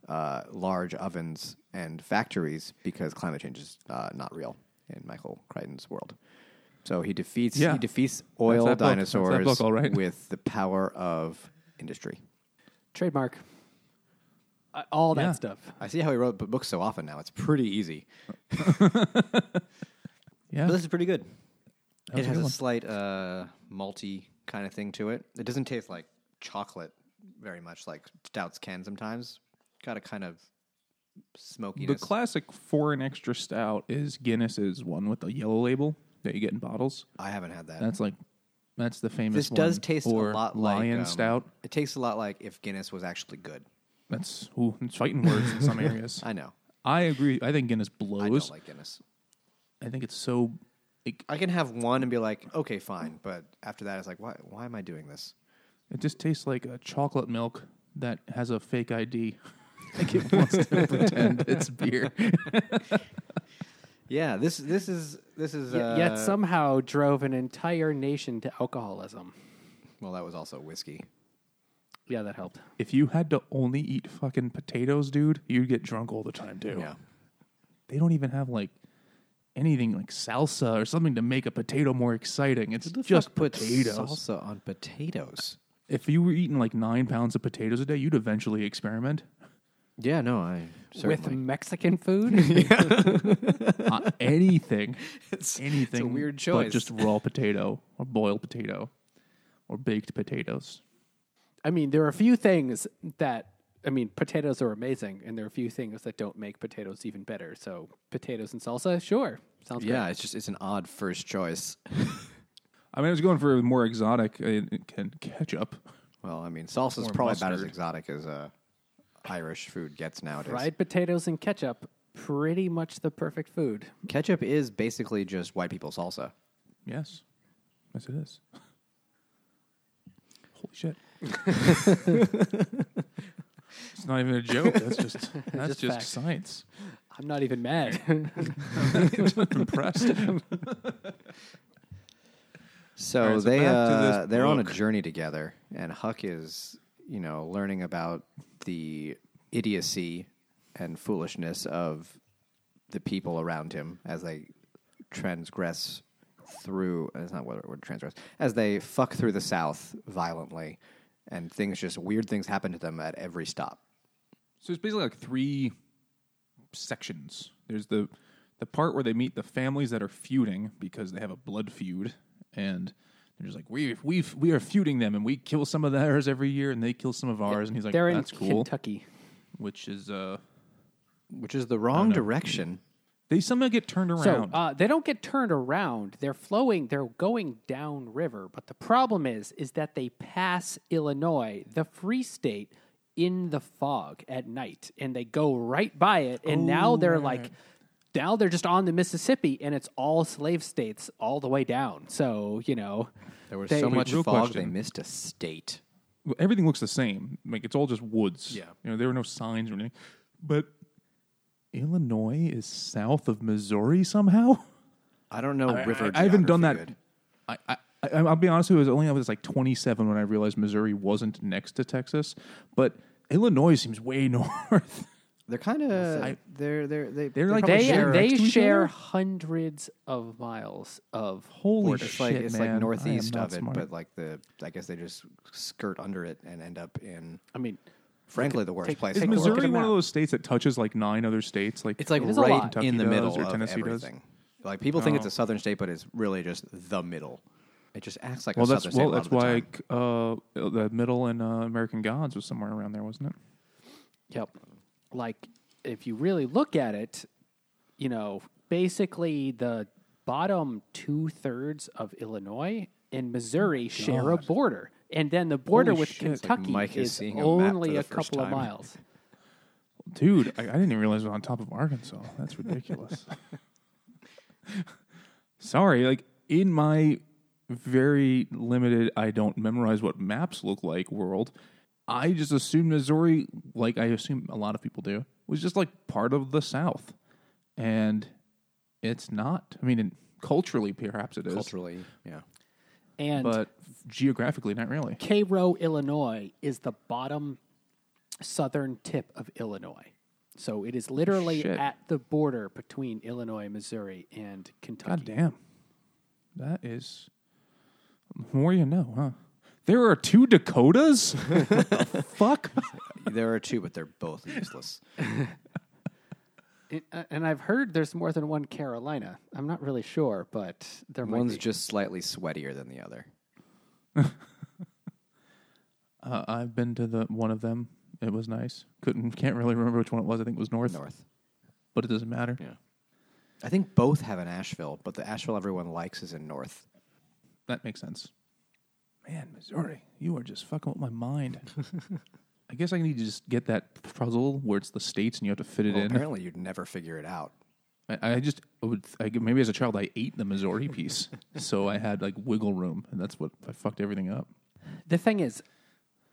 uh, large ovens and factories because climate change is uh, not real in Michael Crichton's world. So he defeats Yeah. he defeats oil that book. Dinosaurs book, all right. with the power of industry. Trademark. Uh, all that Yeah. stuff. I see how he wrote books so often now. It's pretty easy. yeah. But this is pretty good. Was It has good a slight uh, malty kind of thing to it. It doesn't taste like chocolate very much, like stouts can sometimes. Got a kind of smokiness. The classic for an extra stout is Guinness's one with the yellow label that you get in bottles. I haven't had that. That's like that's the famous. this does one. taste or a lot Lion like um, Stout. It tastes a lot like if Guinness was actually good. That's ooh, it's fighting words in some areas. I know. I agree. I think Guinness blows. I blows. don't like Guinness. I think it's so. It, I can have one and be like, okay, fine. But after that, it's like, why? Why am I doing this? it just tastes like a chocolate milk that has a fake ID. like it wants to pretend it's beer. Yeah, this this is this is. Yet, uh, yet somehow drove an entire nation to alcoholism. Well, that was also whiskey. Yeah, that helped. if you had to only eat fucking potatoes, dude, you'd get drunk all the time too. Yeah. They don't even have like anything like salsa or something to make a potato more exciting. It's just put potatoes. salsa on potatoes. If you were eating like nine pounds of potatoes a day, you'd eventually experiment. Yeah, no, I With certainly. Mexican food? Uh, anything, It's- anything. it's a weird choice. But just raw potato or boiled potato or baked potatoes. I mean, there are a few things that I mean, potatoes are amazing, and there are a few things that don't make potatoes even better. So, potatoes and salsa, sure, sounds yeah, great. it's just it's an odd first choice. I mean, I was going for more exotic uh, can ketchup. Well, I mean, salsa is Or probably about as exotic as uh, Irish food gets nowadays. Fried potatoes and ketchup, pretty much the perfect food. Ketchup is basically just white people salsa. Yes, yes, it is. Holy shit! it's not even a joke. That's just that's Just just, science. I'm not even mad. I'm impressed. So All right, so they uh, they're on a journey together, and Huck is you know learning about the idiocy and foolishness of the people around him as they transgress through. It's not what word transgress as they fuck through the South violently, and things just weird things happen to them at every stop. So it's basically like three sections. There's the the part where they meet the families that are feuding because they have a blood feud, and they're just like we we we are feuding them, and we kill some of theirs every year, and they kill some of ours. And he's like, They're that's in cool, Kentucky. which is uh, Which is the wrong direction. They somehow get turned So around. uh, they don't get turned around. They're flowing. They're going downriver. But the problem is, is that they pass Illinois, the Free State, in the fog at night, and they go right by it. And now they're like, now they're just on the Mississippi, and it's all slave states all the way down. So you know, There was They- so much fog question. they missed a state. Well, everything looks the same. Like it's all just woods. Yeah. you know there were no signs or anything. But Illinois is south of Missouri somehow. I don't know river. I, I haven't done that. good. I, I, I, I'll be honest with you. It was only I was like 27 when I realized Missouri wasn't next to Texas, but Illinois seems way north. They're kind of they're they're they, They're like they share they next to each share hundreds of miles of Holy border. It's shit, like it's man! I like northeast of it, smart. but like the I guess they just skirt under it and end up in I mean, frankly the worst take- place. is in the world. Missouri one of those states that touches like nine other states? Like It's like It right in the middle or of Tennessee does? everything. Like people think it's Oh. a southern state, but it's really just the middle. It just acts like well, a that's southern state. well, that's the why time. uh, the middle and uh, American Gods was somewhere around there, wasn't it? Yep. Like, if you really look at it, you know, basically the bottom two thirds of Illinois and Missouri share a border. And then the border Holy with shit. It's like Kentucky Mike is is seeing a map for only the a first couple of time. miles. Dude, I, I didn't even realize it was on top of Arkansas. That's ridiculous. Sorry, like in my very limited, I don't memorize what maps look like world, I just assumed Missouri, like I assume a lot of people do, was just like part of the South. And it's not. I mean, in, culturally, perhaps it is. culturally, yeah. And But geographically, not really. Cairo, Illinois is the bottom southern tip of Illinois. So it is literally Shit. at the border between Illinois, Missouri, and Kentucky. God damn. That is more you know, huh? There are two Dakotas? Fuck. there are two, but they're both useless. It- uh, and I've heard there's more than one Carolina. I'm not really sure, but there might One's be. just slightly sweatier than the other. Uh, I've been to the one of them. It was nice. Couldn't can't really remember which one it was. I think it was North, North. but it doesn't matter. Yeah. I think both have an Asheville, but the Asheville everyone likes is in North. That makes sense. Man, Missouri, you are just fucking with my mind. I guess I need to just get that puzzle where it's the states and you have to fit it Well, in. apparently, you'd never figure it out. I, I just would. I, maybe as a child I ate the Missouri piece, so I had like wiggle room, and that's what I fucked everything up. The thing is,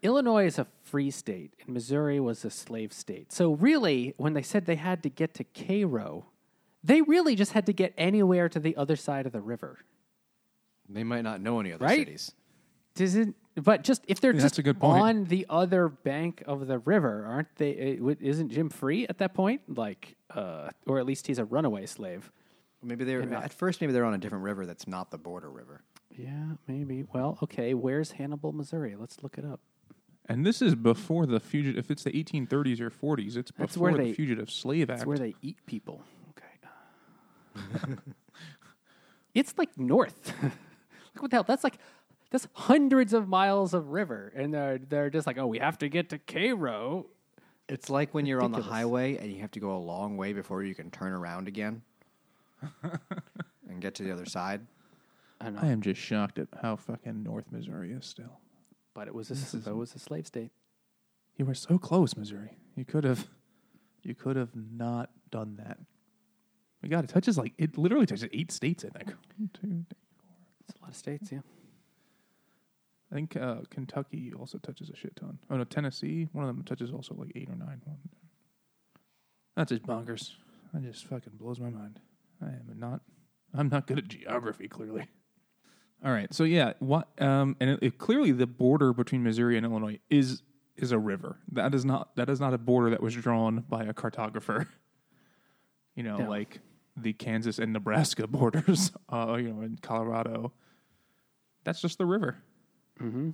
Illinois is a free state, and Missouri was a slave state. So really, when they said they had to get to Cairo, they really just had to get anywhere to the other side of the river. They might not know any other Right? cities. Doesn't but just if they're Yeah, just a good point. on the other bank of the river, aren't they? uh, Isn't Jim free at that point? Like, uh, or at least he's a runaway slave. Maybe they're at first. Maybe they're on a different river that's not the border river. Yeah, maybe. Well, okay. Where's Hannibal, Missouri? Let's look it up. And this is before the fugitive. If it's the 1830s or 40s, it's That's before where the Fugitive Slave Act. That's where they eat people. Okay. it's like north. Look what the hell. That's like that's hundreds of miles of river, and they're they're just like, oh, we have to get to Cairo. It's like when you're on the highway and you have to go a long way before you can turn around again and get to the other side. I know, I am just shocked at how fucking North Missouri is still. but it was a, it was a slave state. You were so close, Missouri. You could have, you could have not done that. My God, it touches like it literally touches eight states. I think. One, two, three. It's a lot of states, yeah. I think uh, Kentucky also touches a shit ton. Oh no, Tennessee. One of them touches also like eight or nine. One. That's just bonkers. That just fucking blows my mind. I am not. I'm not good at geography. Clearly. All right. So yeah, what? Um, and it, it, clearly the border between Missouri and Illinois is is a river. That is not that is not a border that was drawn by a cartographer. You know, No. like the Kansas and Nebraska borders. Uh, you know, in Colorado. That's just the river. Mm-hmm.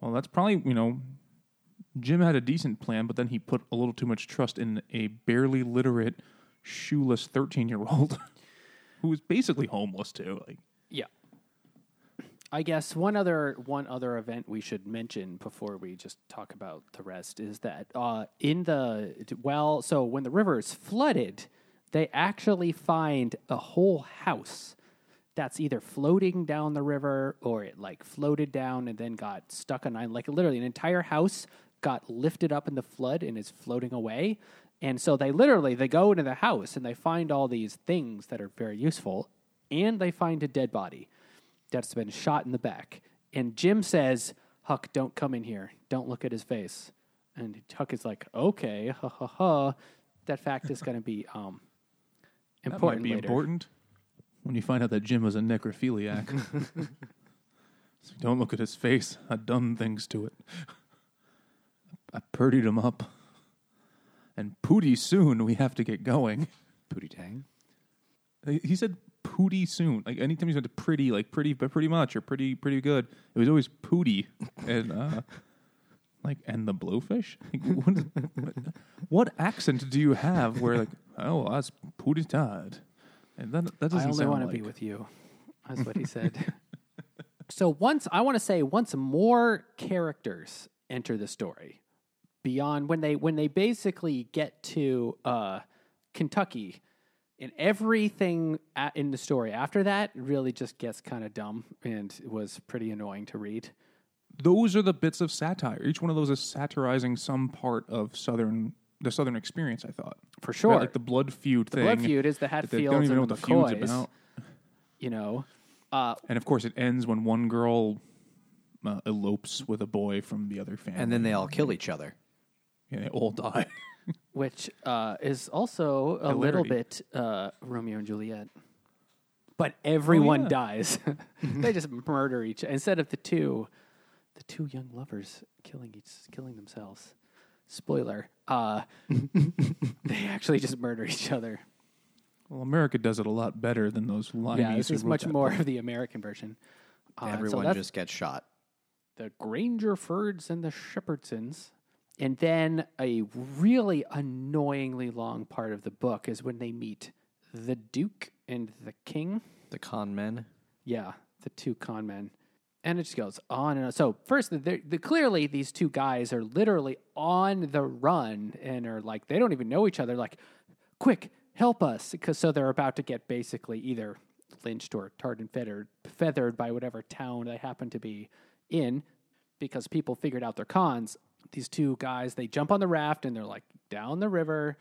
Well, that's probably, you know, Jim had a decent plan, but then he put a little too much trust in a barely literate, shoeless 13 year old who was basically homeless too. Like, Yeah. I guess one other one other event we should mention before we just talk about the rest is that uh, in the well, so when the river is flooded, they actually find a whole house that's either floating down the river or it like floated down and then got stuck on. Like literally, an entire house got lifted up in the flood and is floating away. And so they literally they go into the house and they find all these things that are very useful, and they find a dead body that's been shot in the back. And Jim says, "Huck, don't come in here. Don't look at his face." And Huck is like, "Okay, ha ha ha." That fact is going to be um, That important might be later. important when you find out that Jim was a necrophiliac. so don't look at his face. I done things to it. I purdied him up. And pooty soon we have to get going. Pootie Tang. He said pooty soon. Like anytime he went to pretty, like pretty, but pretty much or pretty, pretty good. It was always pooty, and uh, like and the blowfish. Like, what, is- what accent do you have where like oh that's pooty tide, and that that doesn't I only want to like be with you. That's what he said. so once I want to say once more characters enter the story beyond when they when they basically get to uh, Kentucky and everything a in the story after that really just gets kind of dumb and was pretty annoying to read. those are the bits of satire. Each one of those is satirizing some part of southern the southern experience. I thought For Right, sure. like the blood feud The thing. blood feud is the that They Hatfields don't even know and what the the feud's about. You know, uh, And of course, it ends when one girl uh, elopes with a boy from the other family, And then they all kill each other. and they all die. which uh, is also a little bit uh, Romeo and Juliet. But everyone yeah. dies. they just murder each instead of the two, the two young lovers killing each, killing themselves. Spoiler: uh, they actually just murder each other. well, America does it a lot better than those limeys. yeah, this who is wrote much more book. of the American version. Uh, and so Everyone that's- just gets shot. the Grangerfords and the Shepherdsons. And then a really annoyingly long part of the book is when they meet the Duke and the King. The con men. Yeah, the two con men. And it just goes on and on. So, first, the, the, clearly, these two guys are literally on the run and are like, they don't even know each other. Like, quick, help us. Because so they're about to get basically either lynched or tarred and feathered, feathered by whatever town they happen to be in because people figured out their cons. These two guys, they jump on the raft and they're like down the river.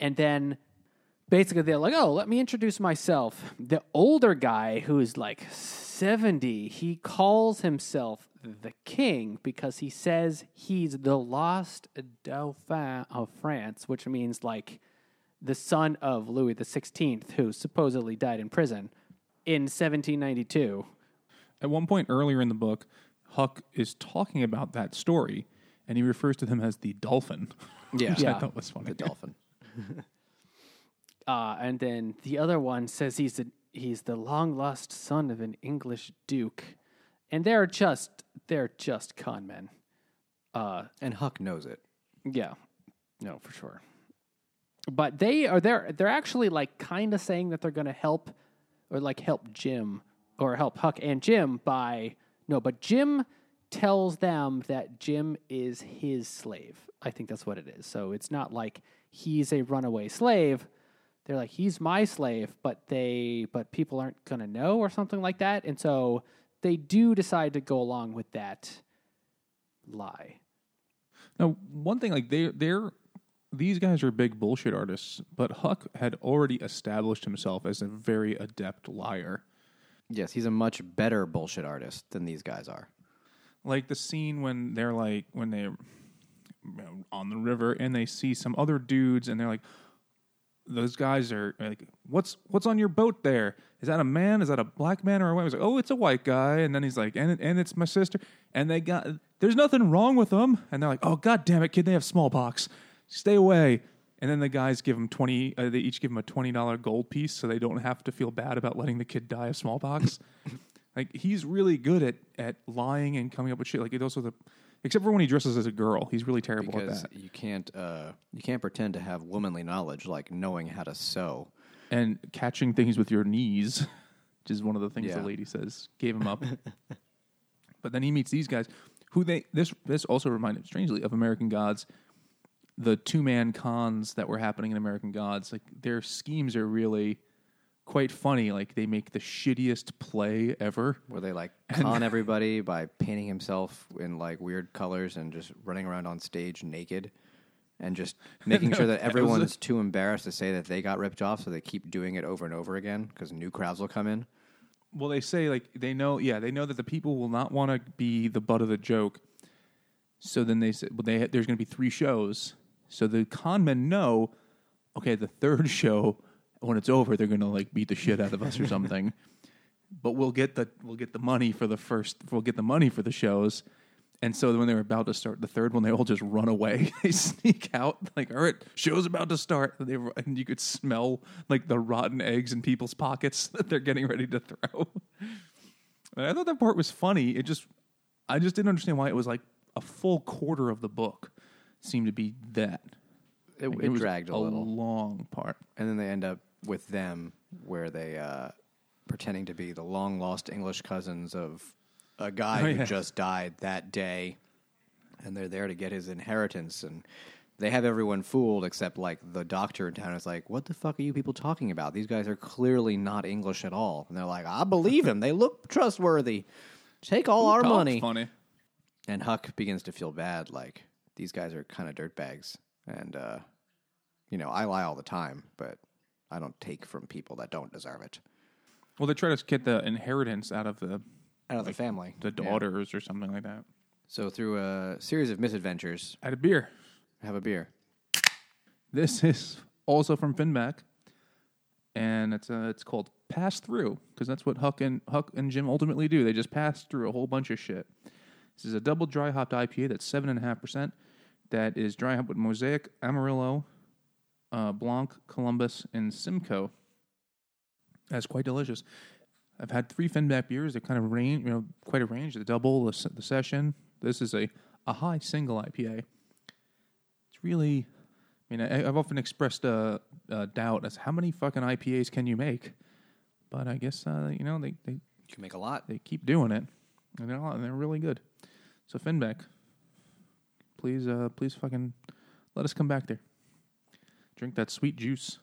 And then basically they're like, oh, let me introduce myself. The older guy who's like 70, he calls himself the king because he says he's the lost Dauphin of France, which means like the son of Louis XVI, who supposedly died in prison in 1792. At one point earlier in the book, Huck is talking about that story, and he refers to them as the dolphin. Yeah. which I thought was funny. The dolphin. Uh, and then the other one says he's the he's the long lost son of an English duke, and they're just they're just con men. Uh, And Huck knows it. yeah, no, for sure. But they are they're they're actually like kind of saying that they're going to help or like help Jim or help Huck and Jim by no, but Jim tells them that Jim is his slave. I think that's what it is. So it's not like he's a runaway slave. They're like he's my slave, but they but people aren't going to know or something like that. And so they do decide to go along with that lie. Now, one thing like they they're these guys are big bullshit artists, but Huck had already established himself as a very adept liar. Yes, he's a much better bullshit artist than these guys are. Like the scene when they're like when they're you know, on the river and they see some other dudes and they're like those guys are like what's what's on your boat there? Is that a man? Is that a black man or a white? He's like oh it's a white guy. And then he's like and and it's my sister. And they got there's nothing wrong with them. And they're like oh god damn it kid they have smallpox. Stay away. And then the guys give him 20 uh, they each give him a $20 gold piece so they don't have to feel bad about letting the kid die of smallpox. Like he's really good at at lying and coming up with shit. Like those are the except for when he dresses as a girl he's really terrible at Because that you can't uh, you can't pretend to have womanly knowledge like knowing how to sew. and catching things with your knees, which is one of the things Yeah. the lady says gave him up. But then he meets these guys, who they this this also reminded strangely of American Gods. The two man cons that were happening in American Gods, like their schemes are really quite funny. Like they make the shittiest play ever. Where they like con everybody by painting himself in like weird colors and just running around on stage naked, and just making sure that everyone's too embarrassed to say that they got ripped off, so they keep doing it over and over again because new crowds will come in. Well, they say like they know, yeah, they know that the people will not want to be the butt of the joke. So then they said, well, they there's going to be three shows. So the con men know, okay, the third show when it's over, they're going to like beat the shit out of us or something. But we'll get the we'll get the money for the first. We'll get the money for the shows. And so when they were about to start the third one, they all just run away. they sneak out, like, all right, show's about to start. And, they, and you could smell like the rotten eggs in people's pockets that they're getting ready to throw. And I thought that part was funny. It just, I just didn't understand why it was like a full quarter of the book seemed to be that. It, Like, it was dragged a, little, long part. and then they end up with them where they uh, pretending to be the long lost English cousins of a guy Oh, who yeah. just died that day, and they're there to get his inheritance and. They have everyone fooled except like the doctor in town is like, "What the fuck are you people talking about? These guys are clearly not English at all." And they're like, "I believe him. They look trustworthy. Take all our money." Funny. And Huck begins to feel bad, like these guys are kind of dirtbags, and uh, you know I lie all the time, but I don't take from people that don't deserve it. Well, they try to get the inheritance out of the Out of the family, the Yeah. daughters or something like that. So through a series of misadventures, At a beer. have a beer. This is also from Finback, and it's uh, it's called Pass Through because that's what Huck and Huck and Jim ultimately do. They just pass through a whole bunch of shit. This is a double dry hopped IPA that's seven and a half percent. That is dry hopped with Mosaic, Amarillo, uh, Blanc, Columbus, and Simcoe. That's quite delicious. I've had three Finback beers. They're kind of range, you know, quite a range. The double, the, the session. This is a, a high single IPA. It's really, I mean, I, I've often expressed a, a doubt as how many fucking IPAs can you make, but I guess uh, you know they, they You can make a lot. they keep doing it, and they're all- they're really good. So Finback, please uh, please fucking let us come back there. Drink that sweet juice.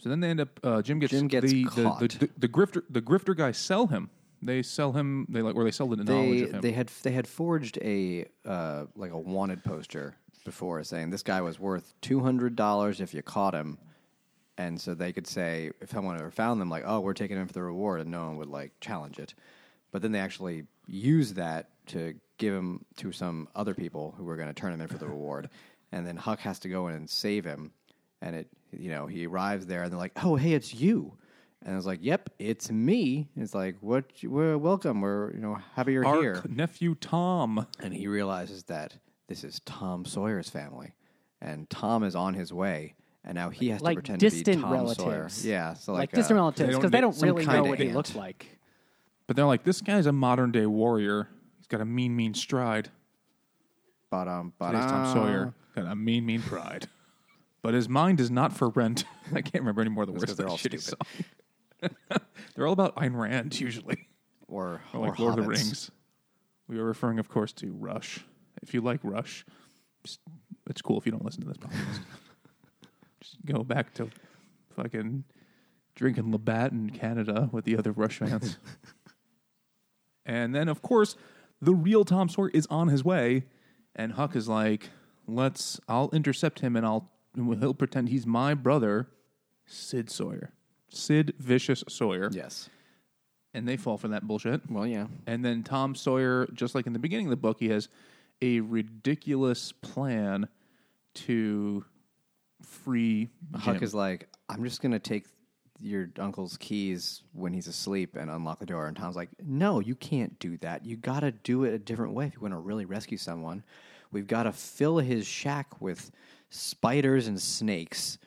So then they end up. Uh, Jim gets Jim gets the, the, the, caught. the the grifter the grifter guys sell him. They sell him. They like or they sell the knowledge They of him. they had they had forged a uh, like a wanted poster before saying this guy was worth two hundred dollars if you caught him, and so they could say if someone ever found them like oh we're taking him for the reward and no one would like challenge it, but then they actually use that to give him to some other people who were going to turn him in for the reward, and then Huck has to go in and save him, and it you know he arrives there and they're like oh hey it's you. And I was like, "Yep, it's me." It's like, "What? We're welcome. We're you know happy you're Our here." nephew Tom. and he realizes that this is Tom Sawyer's family, and Tom is on his way, and now he has like to pretend to be distant Tom relatives. Sawyer. Yeah, so like, like, distant uh, relatives don't because they don't really know kinda what he looks like. But they're like, this guy's a modern day warrior. He's got a mean, mean stride. Ba-dum, Today's ba-dum. Tom Sawyer got a mean, mean pride. But his mind is not for rent. I can't remember any more of the words they're all shitty stupid. song. they're all about Ayn Rand usually, or, or or like Lord of the. Rings. We are referring, of course, to Rush. If you like Rush, it's cool if you don't listen to this podcast. just go back to fucking drinking Labatt in Canada with the other Rush fans. and then, of course, the real Tom Sawyer is on his way, and Huck is like, "Let's. I'll intercept him, and I'll. He'll pretend he's my brother, Sid Sawyer, Sid Vicious Sawyer." Yes. And they fall for that bullshit. Well, yeah. And then Tom Sawyer, just like in the beginning of the book, he has a ridiculous plan to free Huck Jim. is like, I'm just gonna take your uncle's keys when he's asleep and unlock the door. And Tom's like, No, you can't do that. You got to do it a different way if you want to really rescue someone. We've got to fill his shack with spiders and snakes,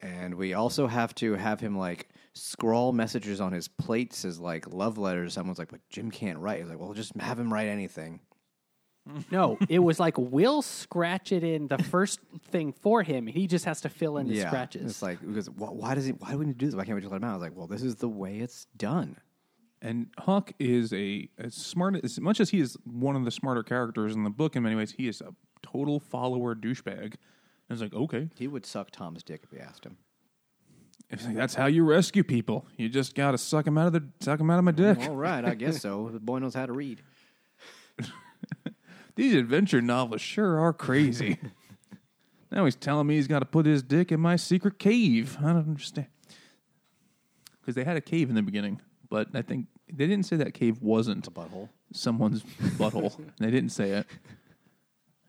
and we also have to have him like scrawl messages on his plates as like love letters. Someone's like, But Jim can't write. He's like, Well, just have him write anything. No, it was like we'll scratch it in the first thing for him. He just has to fill in the yeah, scratches. It's like because why, why does he? Why do we need to do this? Why can't we just let him out? I was like, well, this is the way it's done. And Huck is a as smart as much as he is one of the smarter characters in the book. In many ways, he is a total follower douchebag. And it's like, okay, He would suck Tom's dick if we asked him. it's like, that's how you rescue people. You just gotta suck him out of the suck him out of my dick. All right, I guess so. The boy knows how to read. These adventure novels sure are crazy. now he's telling me he's got to put his dick in my secret cave. I don't understand. Because they had a cave in the beginning, but I think they didn't say that cave wasn't A butthole. someone's butthole. they didn't say it.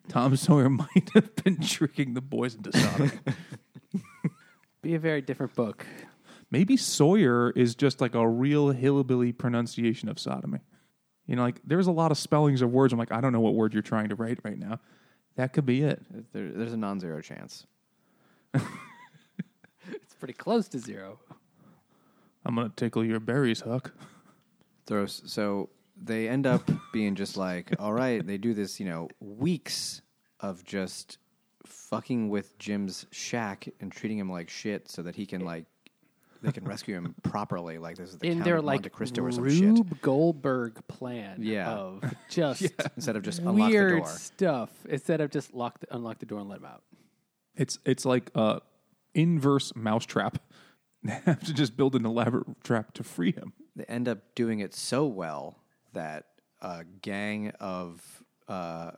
Tom Sawyer might have been tricking the boys into sodomy. Be a very different book. Maybe Sawyer is just like a real hillbilly pronunciation of sodomy. You know, like there's a lot of spellings of words. I'm like, I don't know what word you're trying to write right now. That could be it. There, there's a non-zero chance. It's pretty close to zero. I'm gonna tickle your berries, Huck. Throws. So they end up being just like, all right. They do this, you know, weeks of just fucking with Jim's shack and treating him like shit, so that he can like they can rescue him properly. Like this is the In Count their of like Monte Cristo or some shit. Rube Goldberg plan Yeah. of just Instead of just unlock the weird door. stuff instead of just lock the, unlock the door and let him out. It's it's like a inverse mousetrap. They have to just build an elaborate trap to free him. They end up doing it so well that a gang of uh,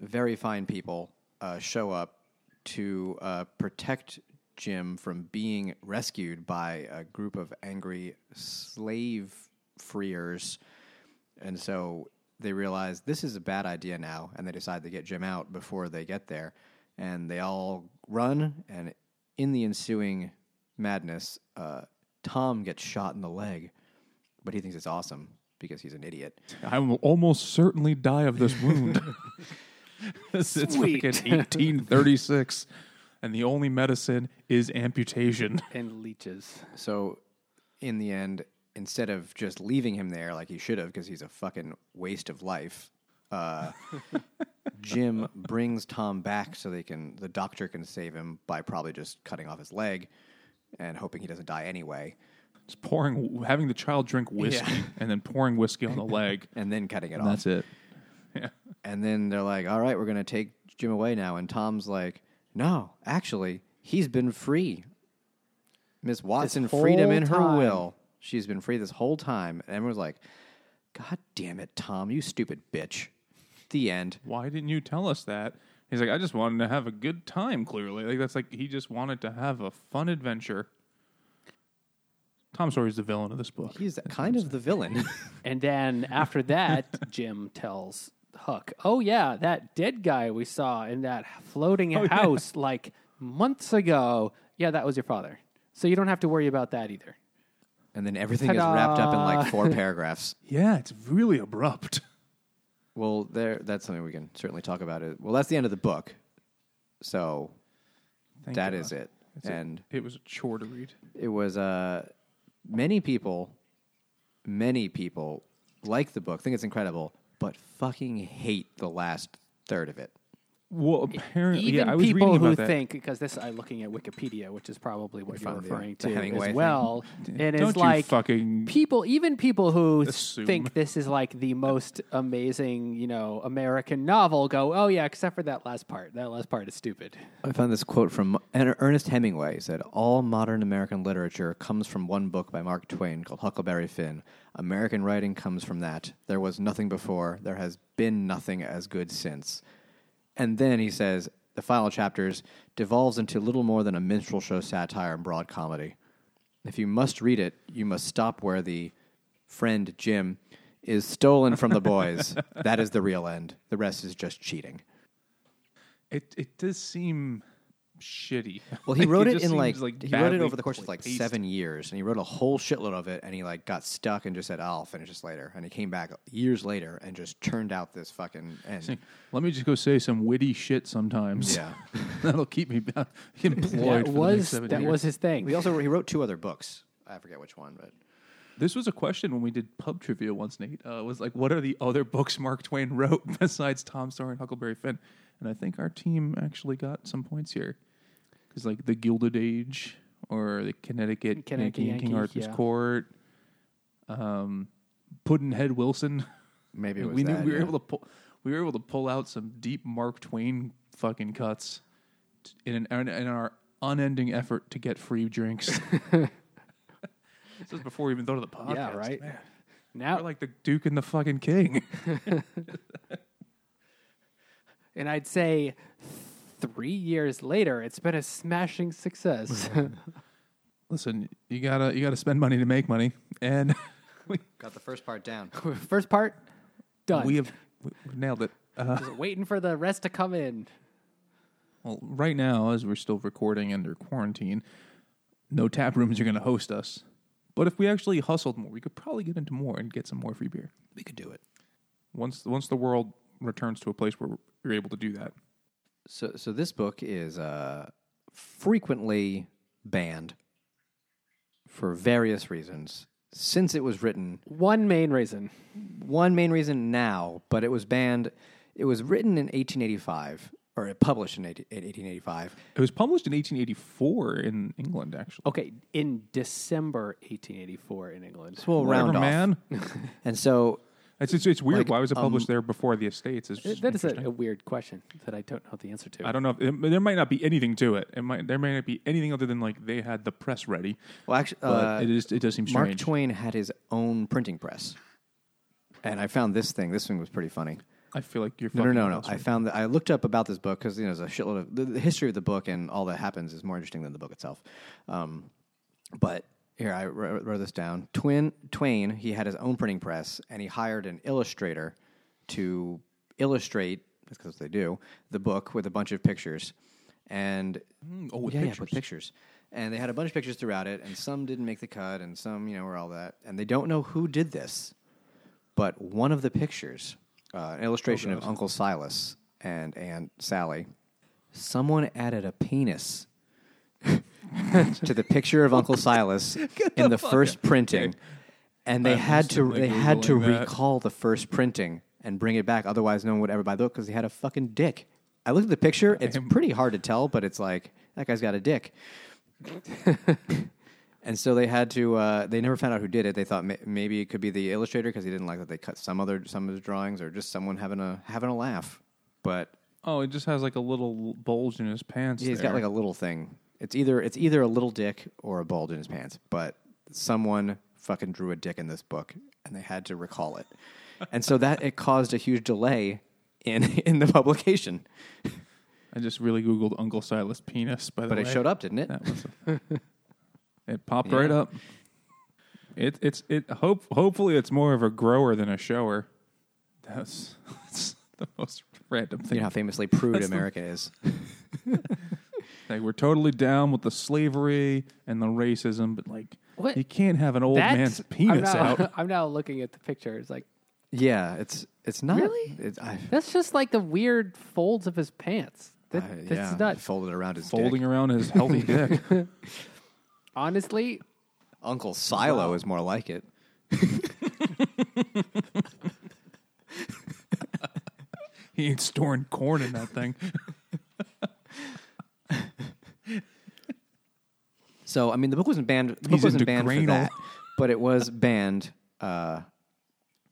very fine people uh, show up to uh, protect Jim from being rescued by a group of angry slave freers. And so they realize this is a bad idea now, and they decide to get Jim out before they get there. And they all run, and in the ensuing madness, uh, Tom gets shot in the leg, but he thinks it's awesome because he's an idiot. I will almost certainly die of this wound. it's it's Sweet. fucking 1836, and the only medicine is amputation. And leeches. So, in the end, instead of just leaving him there like he should have, because he's a fucking waste of life, uh, Jim brings Tom back so they can the doctor can save him by probably just cutting off his leg and hoping he doesn't die anyway, Just pouring, having the child drink whiskey, Yeah. and then pouring whiskey on the leg. and then cutting it and off. that's it. Yeah. And then they're like, "All right, we're going to take Jim away now." And Tom's like, "No, actually, he's been free. Miss Watson freed him whole in her will. She's been free this whole time." And everyone's like, "God damn it, Tom, you stupid bitch." The end. Why didn't you tell us that? He's like, I just wanted to have a good time. Clearly, like that's like he just wanted to have a fun adventure. Tom Sawyer is the villain of this book. He's kind of the villain. And then after that, Jim tells Huck, "Oh yeah, that dead guy we saw in that floating house like months ago. Yeah, that was your father. So you don't have to worry about that either." and then everything is wrapped up in like four paragraphs. Yeah, it's really abrupt. Well, there. That's something we can certainly talk about. It. Well, that's the end of the book. So Thank that God. is it. That's it. and It was a chore to read. it was uh, many people, many people like the book, think it's incredible, but fucking hate the last third of it. Well, apparently, Even yeah, I was people reading who about that. think because this I'm looking at Wikipedia, which is probably what you're found the- referring the to Hemingway as thing. well. And Don't it's you like fucking people, even people who Assume. think this is like the most amazing, you know, American novel, go, "Oh yeah, except for that last part. That last part is stupid." I found this quote from Er- Ernest Hemingway. He said, All modern American literature comes from one book by Mark Twain called Huckleberry Finn. American writing comes from that. There was nothing before. There has been nothing as good since. And then he says, the final chapters devolves into little more than a minstrel show satire and broad comedy. If you must read it, you must stop where the friend Jim is stolen from the boys. that is the real end. The rest is just cheating. It it does seem shitty. Well, he Like, wrote it, just in like, seems, he wrote it over the course of like paced. seven years, and he wrote a whole shitload of it, and he like got stuck and just said, "I'll finish this later," and he came back years later and just turned out this fucking end. Let me just go say some witty shit sometimes. Yeah. that'll keep me ba- employed. That for the next was seven that years. was his thing. He also he wrote two other books. I forget which one, but This was a question when we did pub trivia once, Nate. Uh, was like, what are the other books Mark Twain wrote besides Tom Sawyer and Huckleberry Finn? And I think our team actually got some points here because like the Gilded Age or the Connecticut, Connecticut Yankee, Yankee, Arthur's yeah. Court. um, Pudd'nhead Wilson. Maybe it was we knew that, we were yeah. able to pull we were able to pull out some deep Mark Twain fucking cuts in an in our unending effort to get free drinks. this is before we even thought of the podcast. yeah, right. Man, Now, we're like the Duke and the fucking King. and I'd say three years later, it's been a smashing success. Listen, you gotta you gotta spend money to make money, and we, Got the first part down. First part done. we have we- we've nailed it. Uh, Just waiting for the rest to come in. Well, right now, as we're still recording under quarantine, no tap rooms are going to host us. But if we actually hustled more, we could probably get into more and get some more free beer. We could do it. Once once the world returns to a place where you're able to do that. So, so this book is uh, frequently banned for various reasons since it was written. One main reason. One main reason now, but it was banned. It was written in 1885, or it published in 18- 1885. It was published in 1884 in England, actually. Okay, in December 1884 in England. We'll Whatever, round off. man. And so, It's, it's, it's weird. Like, Why was it published um, there before the estates? Just That is a, a weird question that I don't know the answer to. I don't know. If, it, there might not be anything to it. It might there may not be anything other than like they had the press ready. well, actually, But uh, it is it does seem strange. Mark. Twain had his own printing press. And I found this thing. This thing was pretty funny. I feel like you're No, no, no, no. I found that I looked up about this book because you know there's a shitload of the, the history of the book and all that happens is more interesting than the book itself. Um, but here I wrote, wrote this down. Twin Twain he had his own printing press and he hired an illustrator to illustrate because they do the book with a bunch of pictures and Mm, oh, with yeah, yeah, pictures. with pictures. And they had a bunch of pictures throughout it, and some didn't make the cut, and some, you know, were all that. And they don't know who did this, but one of the pictures, uh, an illustration of Uncle Silas and Aunt Sally, someone added a penis to the picture of Uncle Silas in the first printing, and they I'm had to instantly they had to Googling that. recall the first printing and bring it back. Otherwise, no one would ever buy the book because he had a fucking dick. I looked at the picture; it's pretty hard to tell, but it's like that guy's got a dick. and so they had to. Uh, they never found out who did it. They thought ma- maybe it could be the illustrator because he didn't like that they cut some other some of his drawings, or just someone having a having a laugh. But Oh, it just has like a little bulge in his pants. he's there. got like a little thing. It's either it's either a little dick or a bulge in his pants. But someone fucking drew a dick in this book, and they had to recall it. and so that it caused a huge delay in in the publication. I just really googled Uncle Silas penis. By the But way, it showed up, didn't it? Was it popped right up. It it's it hope hopefully it's more of a grower than a shower. That's, that's the most random thing. You know how famously prude That's the- America is. Like we're totally down with the slavery and the racism, but like What? you can't have an old That's- man's penis I'm now, out. I'm now looking at the picture. It's like Yeah, it's it's not Really? It's, I, that's just like the weird folds of his pants. That, I- that's yeah, not folded around his Folding dick. around his healthy dick. honestly. Uncle Silo is more like it. he ain't storing corn in that thing. So I mean, the book wasn't banned. The book He's wasn't into banned for Granol. that, but it was banned. Uh,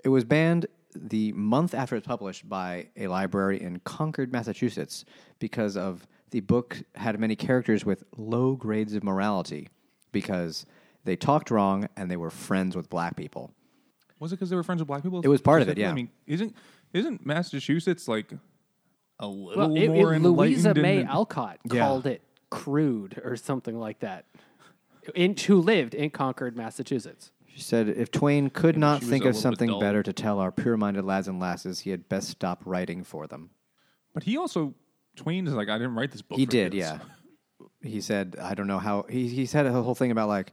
it was banned the month after it was published by a library in Concord, Massachusetts, because of the book had many characters with low grades of morality because they talked wrong and they were friends with black people. Was it because they were friends with black people? It was part of it, Specifically? yeah. I mean, isn't isn't Massachusetts like a little Well, it, more it, enlightened? Louisa in May the- Alcott Yeah. called it crude or something like that. In, who lived in Concord, Massachusetts. She said, "If Twain could not she was think a of little bit something dull. better to tell our pure-minded lads and lasses, he had best stop writing for them." But he also Twain is like, I didn't write this book. He for did, kids." yeah. He said, I don't know how. He, he said a whole thing about, like,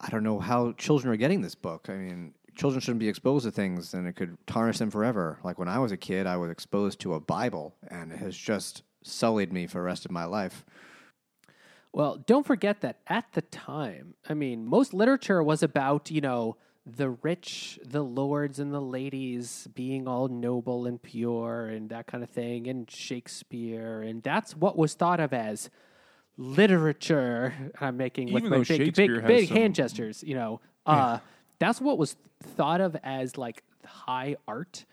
I don't know how children are getting this book. I mean, children shouldn't be exposed to things and it could tarnish them forever. Like, when I was a kid, I was exposed to a Bible and it has just sullied me for the rest of my life. Well, don't forget that at the time, I mean, most literature was about, you know, the rich, the lords and the ladies being all noble and pure and that kind of thing, and Shakespeare. And that's what was thought of as literature. I'm making with Even my though big, big, big hand gestures, you know. Uh, that's what was thought of as like high art.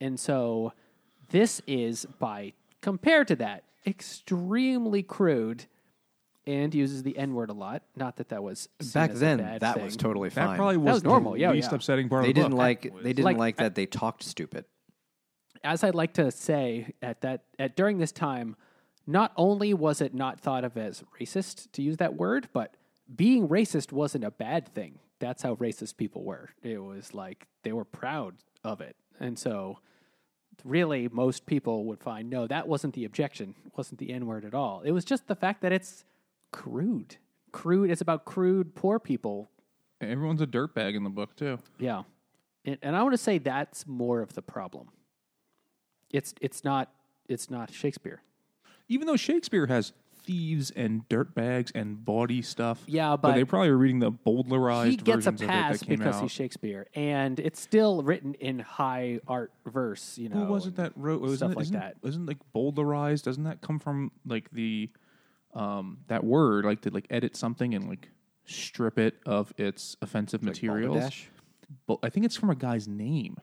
And so this is by compared to that extremely crude and uses the N word a lot. Not that that was seen Back as a then, bad that thing. was totally fine. That probably was, was normal, the yeah, least yeah. upsetting part they of the didn't book. like they didn't Like, like, that they talked stupid. as I like to say at that at during this time, not only was it not thought of as racist to use that word, but being racist wasn't a bad thing. That's how racist people were. It was like they were proud of it. And so really most people would find no, that wasn't the objection. Wasn't the N word at all. It was just the fact that it's crude. Crude it's about crude poor people Everyone's a dirtbag in the book too. yeah, and, and I want to say that's more of the problem. It's it's not it's not Shakespeare. Even though Shakespeare has thieves and dirtbags and bawdy stuff. Yeah, but, but they probably are reading the bowdlerized He gets a pass because out. he's Shakespeare, and it's still written in high art verse. You know, Who was it that wrote stuff it- like that? Isn't like bowdlerized? Doesn't that come from like the um that word like to like edit something and like strip it of its offensive materials? Balderdash? But I think it's from a guy's name,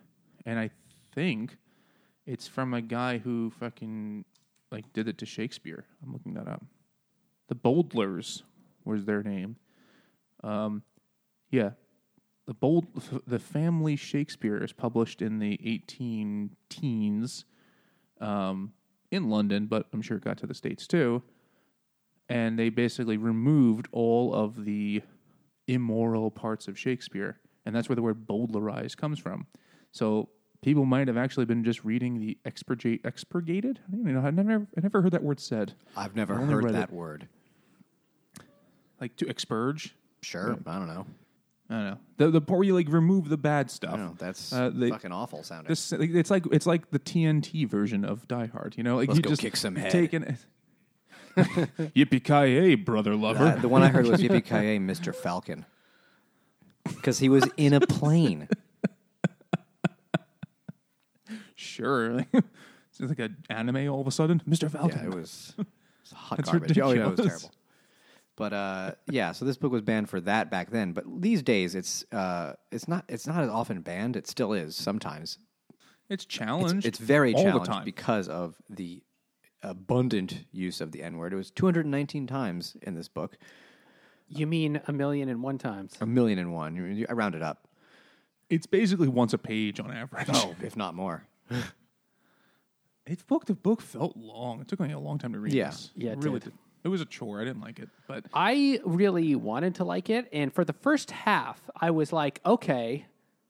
and I think it's from a guy who fucking like did it to Shakespeare. I'm looking that up. The Bowdlers was their name. Um, yeah, the bold the family Shakespeare is published in the 18 teens, um, in London, but I'm sure it got to the states too. And they basically removed all of the immoral parts of Shakespeare, and that's where the word Bowdlerized comes from. So people might have actually been just reading the expurgate expurgated. I don't know. I never I never heard that word said. I've never heard that it. word. Like to expurge. Sure, I don't know. I don't know the the part where you like remove the bad stuff. don't know. That's Uh, they- fucking awful sounding. This like, it's like it's like the TNT version of Die Hard. You know, like Let's you go just kick some head. Take an, Yippee ki brother lover. Uh, the one I heard was Yippee Ki Mr. Falcon, because he was in a plane. sure, it's like an anime all of a sudden. Mr. Falcon. Yeah, it was, it was hot That's garbage. Oh, yeah, it was terrible. But uh, yeah, so this book was banned for that back then. But these days, it's uh, it's not it's not as often banned. It still is sometimes. It's It's, challenged. it's very all challenged because of the abundant use of the N word. It was 219 times in this book, You mean a million and one times? a million and one. You- you- I rounded up. It's basically once a page on average. Oh, if not more. It book the book felt long. It took me a long time to read. Yeah. this. Yeah, it really did. It was a chore. I didn't like it, but I really wanted to like it, and for the first half, I was like, okay,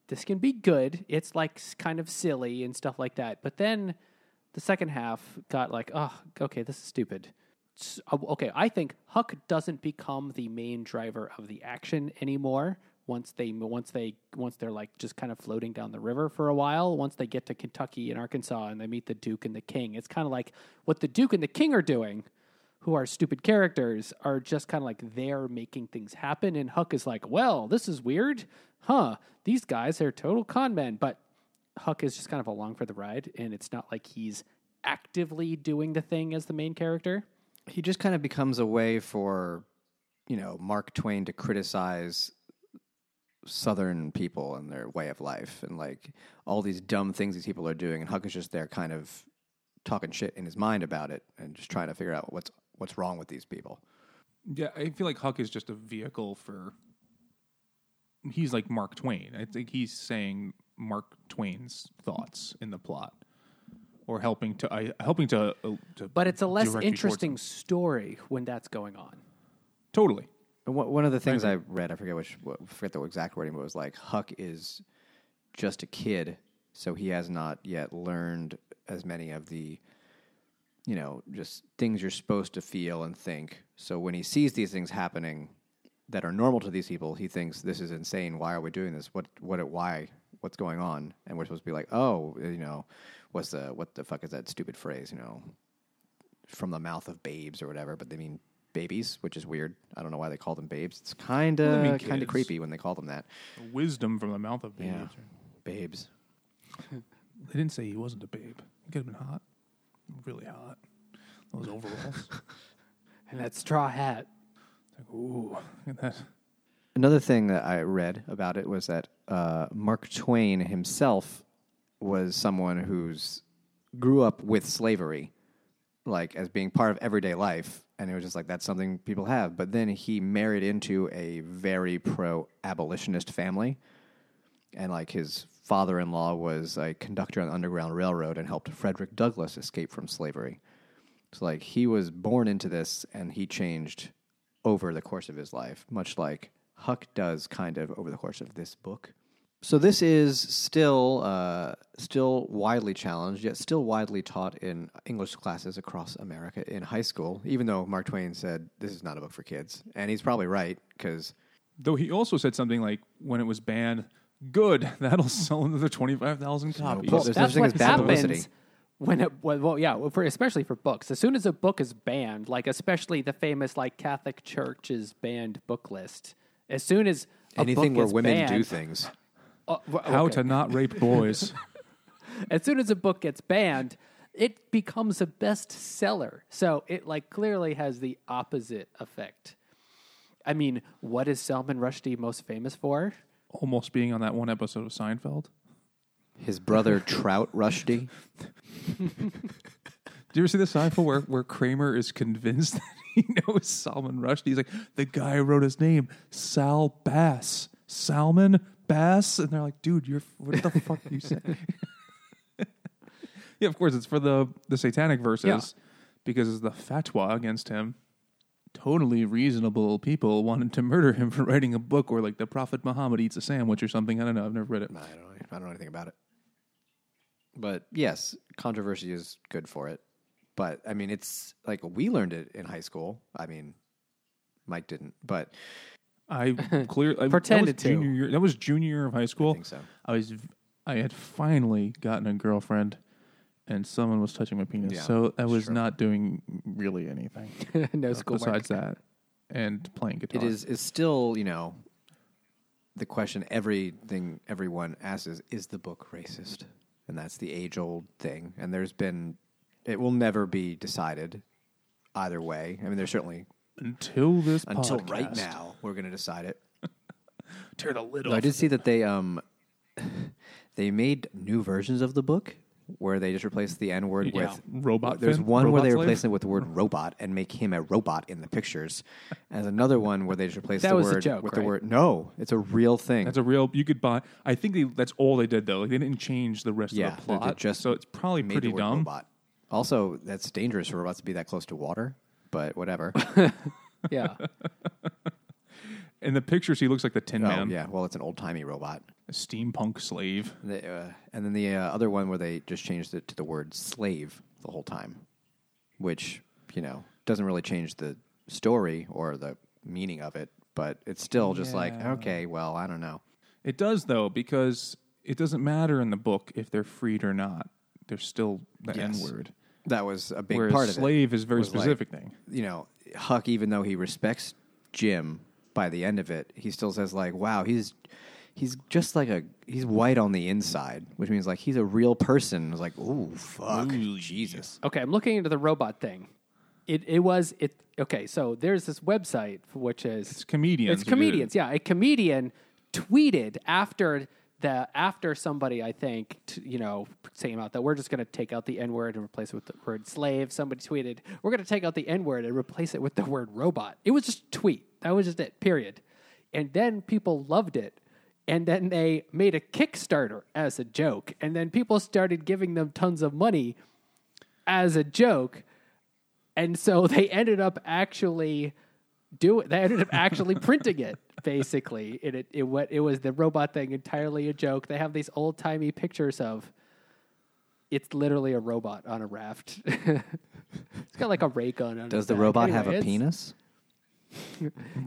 this can be good. It's like kind of silly and stuff like that. But then the second half got like, oh, okay, this is stupid. S- uh, Okay, I think Huck doesn't become the main driver of the action anymore. Once they once they once they're like just kind of floating down the river for a while. Once they get to Kentucky and Arkansas and they meet the Duke and the King, it's kind of like what the Duke and the King are doing who are stupid characters are just kind of like they're making things happen and huck is like well this is weird huh these guys are total con men but huck is just kind of along for the ride and it's not like he's actively doing the thing as the main character he just kind of becomes a way for you know Mark Twain to criticize Southern people and their way of life and like all these dumb things these people are doing, and Huck is just there, kind of talking shit in his mind about it and just trying to figure out what's what's wrong with these people. yeah, I feel like Huck is just a vehicle for. He's like Mark Twain. I think he's saying Mark Twain's thoughts in the plot, or helping to I, helping to, uh, to. but it's a less direct you towards interesting story when that's going on Totally. And one one of the things I read, I forget which, what, forget the exact wording, but it was like Huck is just a kid, so he has not yet learned as many of the, you know, just things you're supposed to feel and think. So when he sees these things happening that are normal to these people, he thinks this is insane. Why are we doing this? What, what, why? What's going on? And we're supposed to be like, oh, you know, what's the what the fuck is that stupid phrase? You know, from the mouth of babes or whatever, but they mean babies, which is weird. I don't know why they call them babes. It's kinda kind of creepy when they call them that. Wisdom from the mouth of babes. Yeah, babes. They didn't say he wasn't a babe. He could have been hot, really hot. Those overalls. and that straw hat like, ooh, look at that. Another thing that I read about it was that uh, Mark Twain himself was someone who's grew up with slavery, like as being part of everyday life, and it was just like that's something people have. But then he married into a very pro abolitionist family, and like his father-in-law was a conductor on the Underground Railroad and helped Frederick Douglass escape from slavery. So like he was born into this, and he changed over the course of his life, much like Huck does kind of over the course of this book. So this is still uh, still widely challenged, yet still widely taught in English classes across America in high school. Even though Mark Twain said this is not a book for kids, and he's probably right because Though he also said something like, when it was banned, good, that'll sell another 25,000 copies. Well, there's That's such what bad happens publicity. when it well, well yeah for, especially for books. As soon as a book is banned, like especially the famous like Catholic Church's banned book list. As soon as a anything book where is women banned, do things. uh, w- How okay. to not rape boys. as soon as a book gets banned, it becomes a bestseller. So it like clearly has the opposite effect. I mean, what is Salman Rushdie most famous for? Almost being on that one episode of Seinfeld. His brother Trout Rushdie. Do you ever see the Seinfeld where, where Kramer is convinced that he knows Salman Rushdie? He's like, the guy who wrote his name, Sal Bass. Salmon Bass? And they're like, dude, you're, what the fuck are you saying? yeah, of course, it's for the, the satanic verses Yeah. because it's the fatwa against him. Totally reasonable people wanted to murder him for writing a book where, like, the Prophet Muhammad eats a sandwich or something. I don't know. I've never read it. I don't know. I don't know anything about it. But yes, controversy is good for it. But I mean, it's like we learned it in high school. I mean, Mike didn't, but I clearly Pretended that to. was Junior year, that was junior year of high school. think so. I was, I had finally gotten a girlfriend, and someone was touching my penis. Yeah, so I was sure. not doing really anything no uh, school besides that, and playing guitar. it is is still you know the question everything everyone asks is is the book racist, and that's the age old thing. And there's been it will never be decided either way. I mean, there's certainly until this until right now we're going to decide it. Tear the lid No, I did see that they um they made new versions of the book where they just replaced the N word Yeah. with Robot There's Finn? one where they slave? replace it with the word robot and make him a robot in the pictures. And there's another one where they just replace the was a word joke, with right? the word no. It's a real thing. That's a real. You could buy. I think they, that's all they did though. Like they didn't change the rest yeah, of the plot. just so it's probably pretty dumb. Robot. Also, that's dangerous for robots to be that close to water. But whatever. Yeah. In the pictures, he looks like the Tin oh Man, yeah, well, it's an old timey robot. a steampunk slave. The, uh, and then the uh, other one where they just changed it to the word slave the whole time, which, you know, doesn't really change the story or the meaning of it, but it's still just like, Yeah. okay, well, I don't know. It does though, because it doesn't matter in the book if they're freed or not. They're still the Yes. N word. That was a big Whereas part of slave it. is a very was like, specific thing. You know, Huck, even though he respects Jim by the end of it, he still says, like, wow, he's. He's just like a he's white on the inside, which means like he's a real person. It's like, ooh, fuck, Jesus. Okay, I'm looking into the robot thing. It it was it okay. So there's this website which is It's comedians. It's who did comedians. Yeah, a comedian tweeted after the after somebody I think t- you know saying out that we're just going to take out the n word and replace it with the word slave. Somebody tweeted we're going to take out the n word and replace it with the word robot. It was just a tweet. That was just it. Period. And then people loved it. And then they made a Kickstarter as a joke. And then people started giving them tons of money as a joke. And so they ended up actually do it. They ended up actually printing it, basically. It, it, it, wa- it was the robot thing entirely a joke. They have these old timey pictures of it's literally a robot on a raft. it's got like a ray gun on Does the back. robot Anyway, have a penis?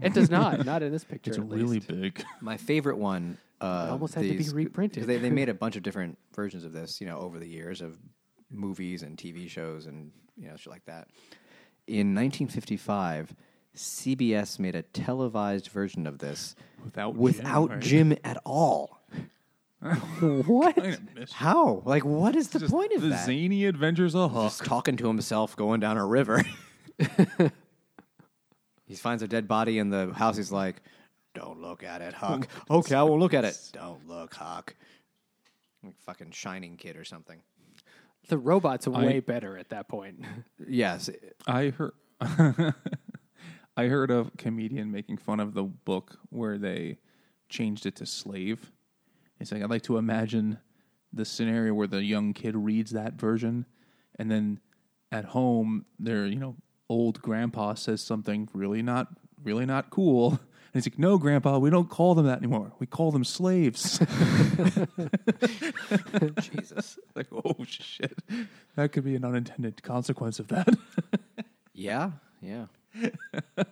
It does not. Not in this picture. It's really least. big. My favorite one. Uh, almost had to be reprinted. They, they made a bunch of different versions of this, you know, over the years of movies and TV shows and you know shit like that. In 1955, CBS made a televised version of this Without without Jim, right? Jim at all. What? How? Like, what is the Just point of the that? zany adventures of Huck. Just talking to himself going down a river. he finds a dead body in the house. He's like, Don't look at it, Huck. okay, I won't look at it. Don't look, Huck. Like fucking Shining Kid or something. The robot's are way better at that point. Yes. I heard I heard a comedian making fun of the book where they changed it to slave. He's like, I'd like to imagine the scenario where the young kid reads that version, and then at home, their you know old grandpa says something really not really not cool, and he's like, "No, grandpa, we don't call them that anymore. We call them slaves." Jesus. like, oh shit, that could be an unintended consequence of that. Yeah. Yeah. I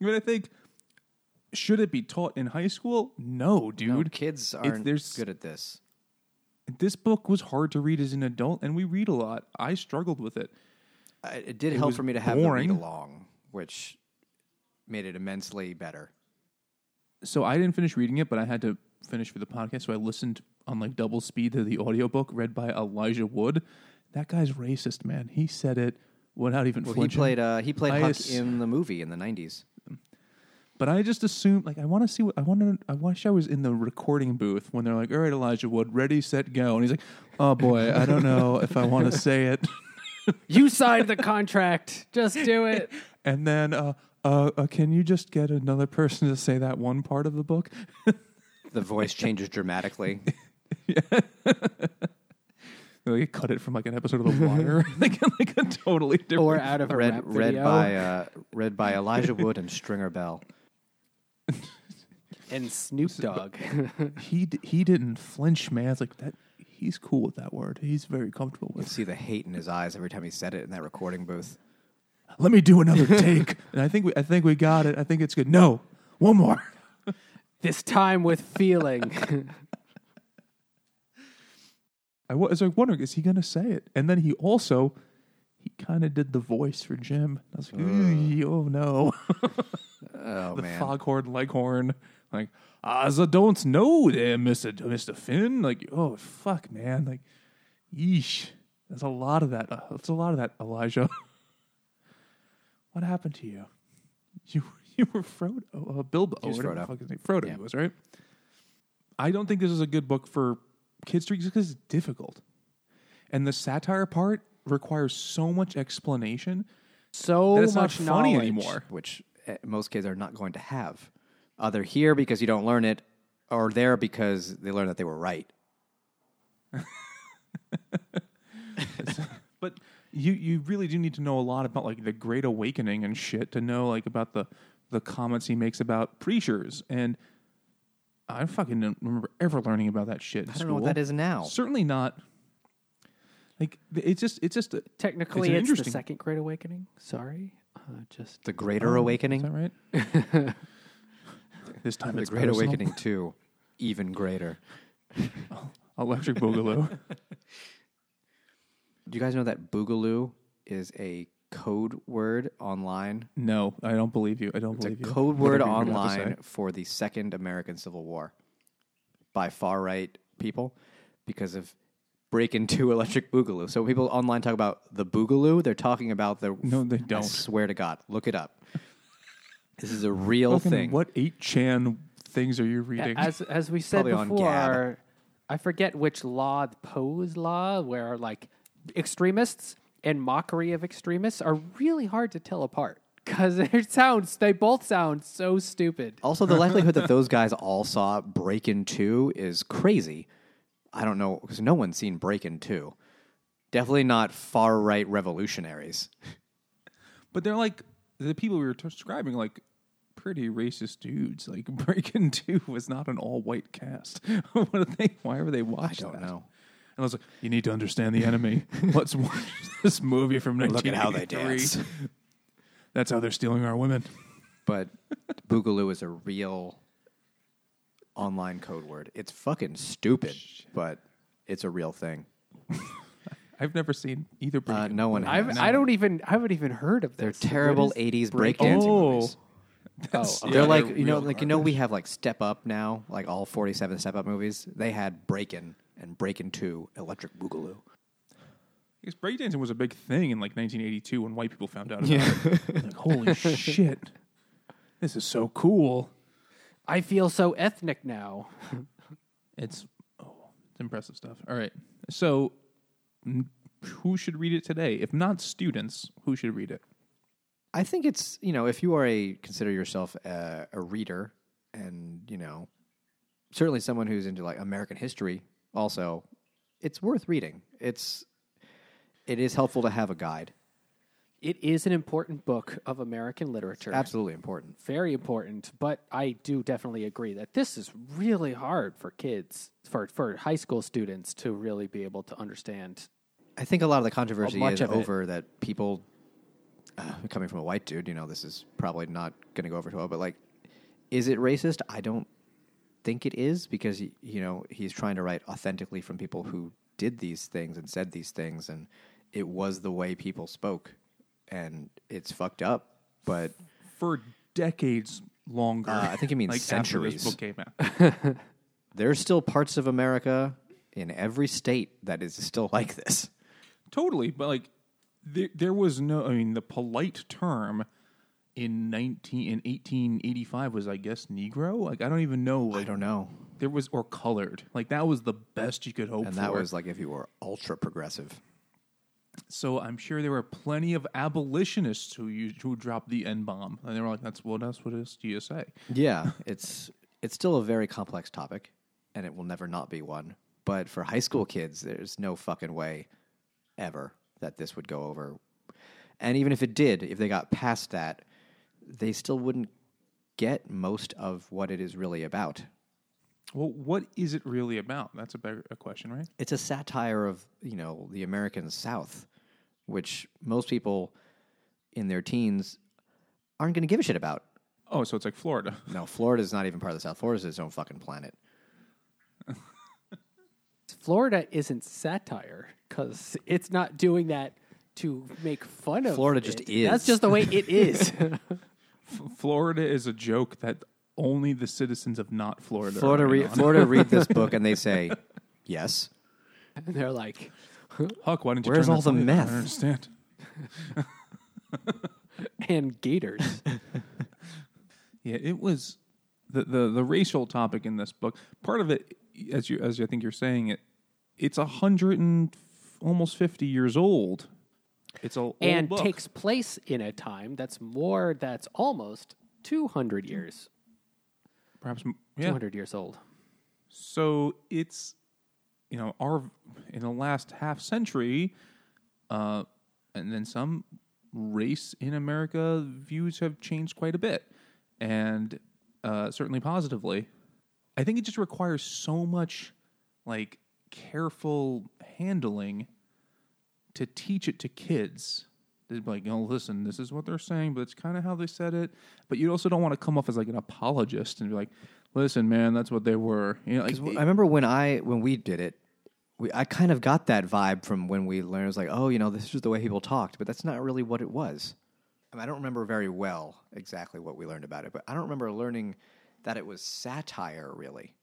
mean, I think should it be taught in high school? No, dude. No, kids aren't good at this. This book was hard to read as an adult, and we read a lot. I struggled with it. I, it did It help for me to have the read along, which made it immensely better. So I didn't finish reading it, but I had to finish for the podcast. So I listened on like double speed to the audiobook read by Elijah Wood. That guy's racist, man. He said it without even Well, he played uh, he played I Huck ass- in the movie in the '90s. But I just assumed, like, I want to see what I want to. I wish I was in the recording booth when they're like, "All right, Elijah Wood, ready, set, go," and he's like, "Oh boy, I don't know if I want to say it." you signed the contract. Just do it. And then, uh, uh, uh, can you just get another person to say that one part of the book? The voice changes dramatically. Like, cut it from like an episode of The Wire, like, like a totally different. Or out of a read rap read by uh, read by Elijah Wood and Stringer Bell. and Snoop Dogg. he d- he didn't flinch, man. It's like that. He's cool with that word. He's very comfortable with. You with. see the hate in his eyes every time he said it in that recording booth. Let me do another take, and I think we I think we got it. I think it's good. No, one more. this time with feeling. I was like wondering, is he going to say it? And then he also, he kind of did the voice for Jim. I was like, "Ooh, oh no, Oh the man, foghorn leghorn, like, I don't know there, Mister Mister Finn. Like, oh fuck, man, like, yeesh. There's a lot of that. Uh, there's a lot of that, Elijah. what happened to you? You you were Frodo, uh, Bilbo, He was Frodo. fuck his name- Frodo Yeah. was right. I don't think this is a good book for kids read because it's difficult, and the satire part requires so much explanation so that it's not much funny knowledge. anymore. which uh, most kids are not going to have. Either here because you don't learn it, or there because they learn that they were right. But you you really do need to know a lot about like the Great Awakening and shit to know like about the the comments he makes about preachers and I fucking don't remember ever learning about that shit. In I don't know what that is now. Certainly not. Like it's just it's just a, Technically, It's an it's, the interesting- second Great Awakening. Sorry, uh, just The Greater Oh, Awakening, Is that right? this time the it's Great personal. Awakening two, even greater. Electric Boogaloo. Do you guys know that Boogaloo is a code word online? no, I don't believe you. I don't It's a believe you. code word Whatever you're to online say. for the Second American Civil War by far right people because of Breakin' Two Electric Boogaloo. So when people online talk about the Boogaloo, they're talking about the. No, they I don't. swear to God, look it up. This is a real Fucking thing. What eight chan things are you reading? as as we said Probably on Gab. before, I forget which law, the Poe's law, where like extremists and mockery of extremists are really hard to tell apart because it sounds they both sound so stupid. Also, the likelihood that those guys all saw Breakin' Two is crazy. I don't know because no one's seen Breakin' Two. Definitely not far right revolutionaries. But they're like the people we were describing, like pretty racist dudes. Like Breaking Two was not an all white cast. what are they? Why were they I watching? don't that? know. And I was like, you need to understand the enemy. Let's watch this movie from Look at how they 1983. dance. That's how they're stealing our women. But Boogaloo is a real online code word. It's fucking stupid, but it's a real thing. I've never seen either. Uh, no one I've, has. I don't even I haven't even heard of They're this. Terrible is- '80s break- breakdancing Oh. movies. Oh, Yeah, they're like they're you know, real like you know, we have like Step Up now, like all 47 Step Up movies. They had Breakin' and Breakin' Two Electric Boogaloo. Because breakdancing was a big thing in like 1982 when white people found out about it. Like, holy shit, this is so cool. I feel so ethnic now. It's oh, it's impressive stuff. All right, so who should read it today? If not students, who should read it? I think it's you know if you are a consider yourself a, a reader and you know certainly someone who's into like American history also it's worth reading. It's it is helpful to have a guide. It is an important book of American literature. Absolutely important. Very important, but I do definitely agree that this is really hard for kids, for for high school students to really be able to understand. I think a lot of the controversy is of it. over that people uh, coming from a white dude, you know, this is probably not going to go over too well, but like is it racist? I don't think it is because he, you know, he's trying to write authentically from people who did these things and said these things and it was the way people spoke and it's fucked up, but For decades longer. Uh, I think it means like after this centuries. book came out. there's still parts of America in every state that is still like this. Totally, but like there, there was no. I mean, the polite term in nineteen in eighteen eighty five was, I guess, Negro. Like I don't even know. I don't know. there was or colored. Like that was the best you could hope And for. that was like if you were ultra progressive. so. I'm sure there were plenty of abolitionists who used, who dropped the n bomb, and they were like, "That's what else? What you say?" Yeah, it's it's still a very complex topic, and it will never not be one. But for high school kids, there's no fucking way ever that this would go over. And even if it did, if they got past that, they still wouldn't get most of what it is really about. Well, what is it really about? That's a better a question, right? It's a satire of you know the American South, which most people in their teens aren't going to give a shit about. Oh, so it's like Florida. No, Florida is not even part of the South. Florida is its own fucking planet. Florida isn't satire because it's not doing that to make fun of. Florida just it. is. That's just the way it is. F- Florida is a joke that only the citizens of not Florida. Florida, in re- on. Florida read this book and they say, yes. and they're like, Huck, why didn't you Where's turn all the side? meth? I don't understand. and gators. Yeah, it was the, the the racial topic in this book. Part of it, as you as I think you're saying it, it's a hundred and f- almost fifty years old. It's a old and book. takes place in a time that's more, that's almost 200 years, perhaps yeah. 200 years old. So it's you know our in the last half century, uh, and then some race in America views have changed quite a bit, and uh, certainly positively. I think it just requires so much like careful handling to teach it to kids. They'd be like, oh, listen, this is what they're saying, but it's kind of how they said it. But you also don't want to come off as like an apologist and be like, listen, man, that's what they were. You know, like, 'Cause I remember when I when we did it, we I kind of got that vibe from when we learned. It was like, oh, you know, this is the way people talked, but that's not really what it was. I, mean, I don't remember very well exactly what we learned about it, but I don't remember learning that it was satire. Really,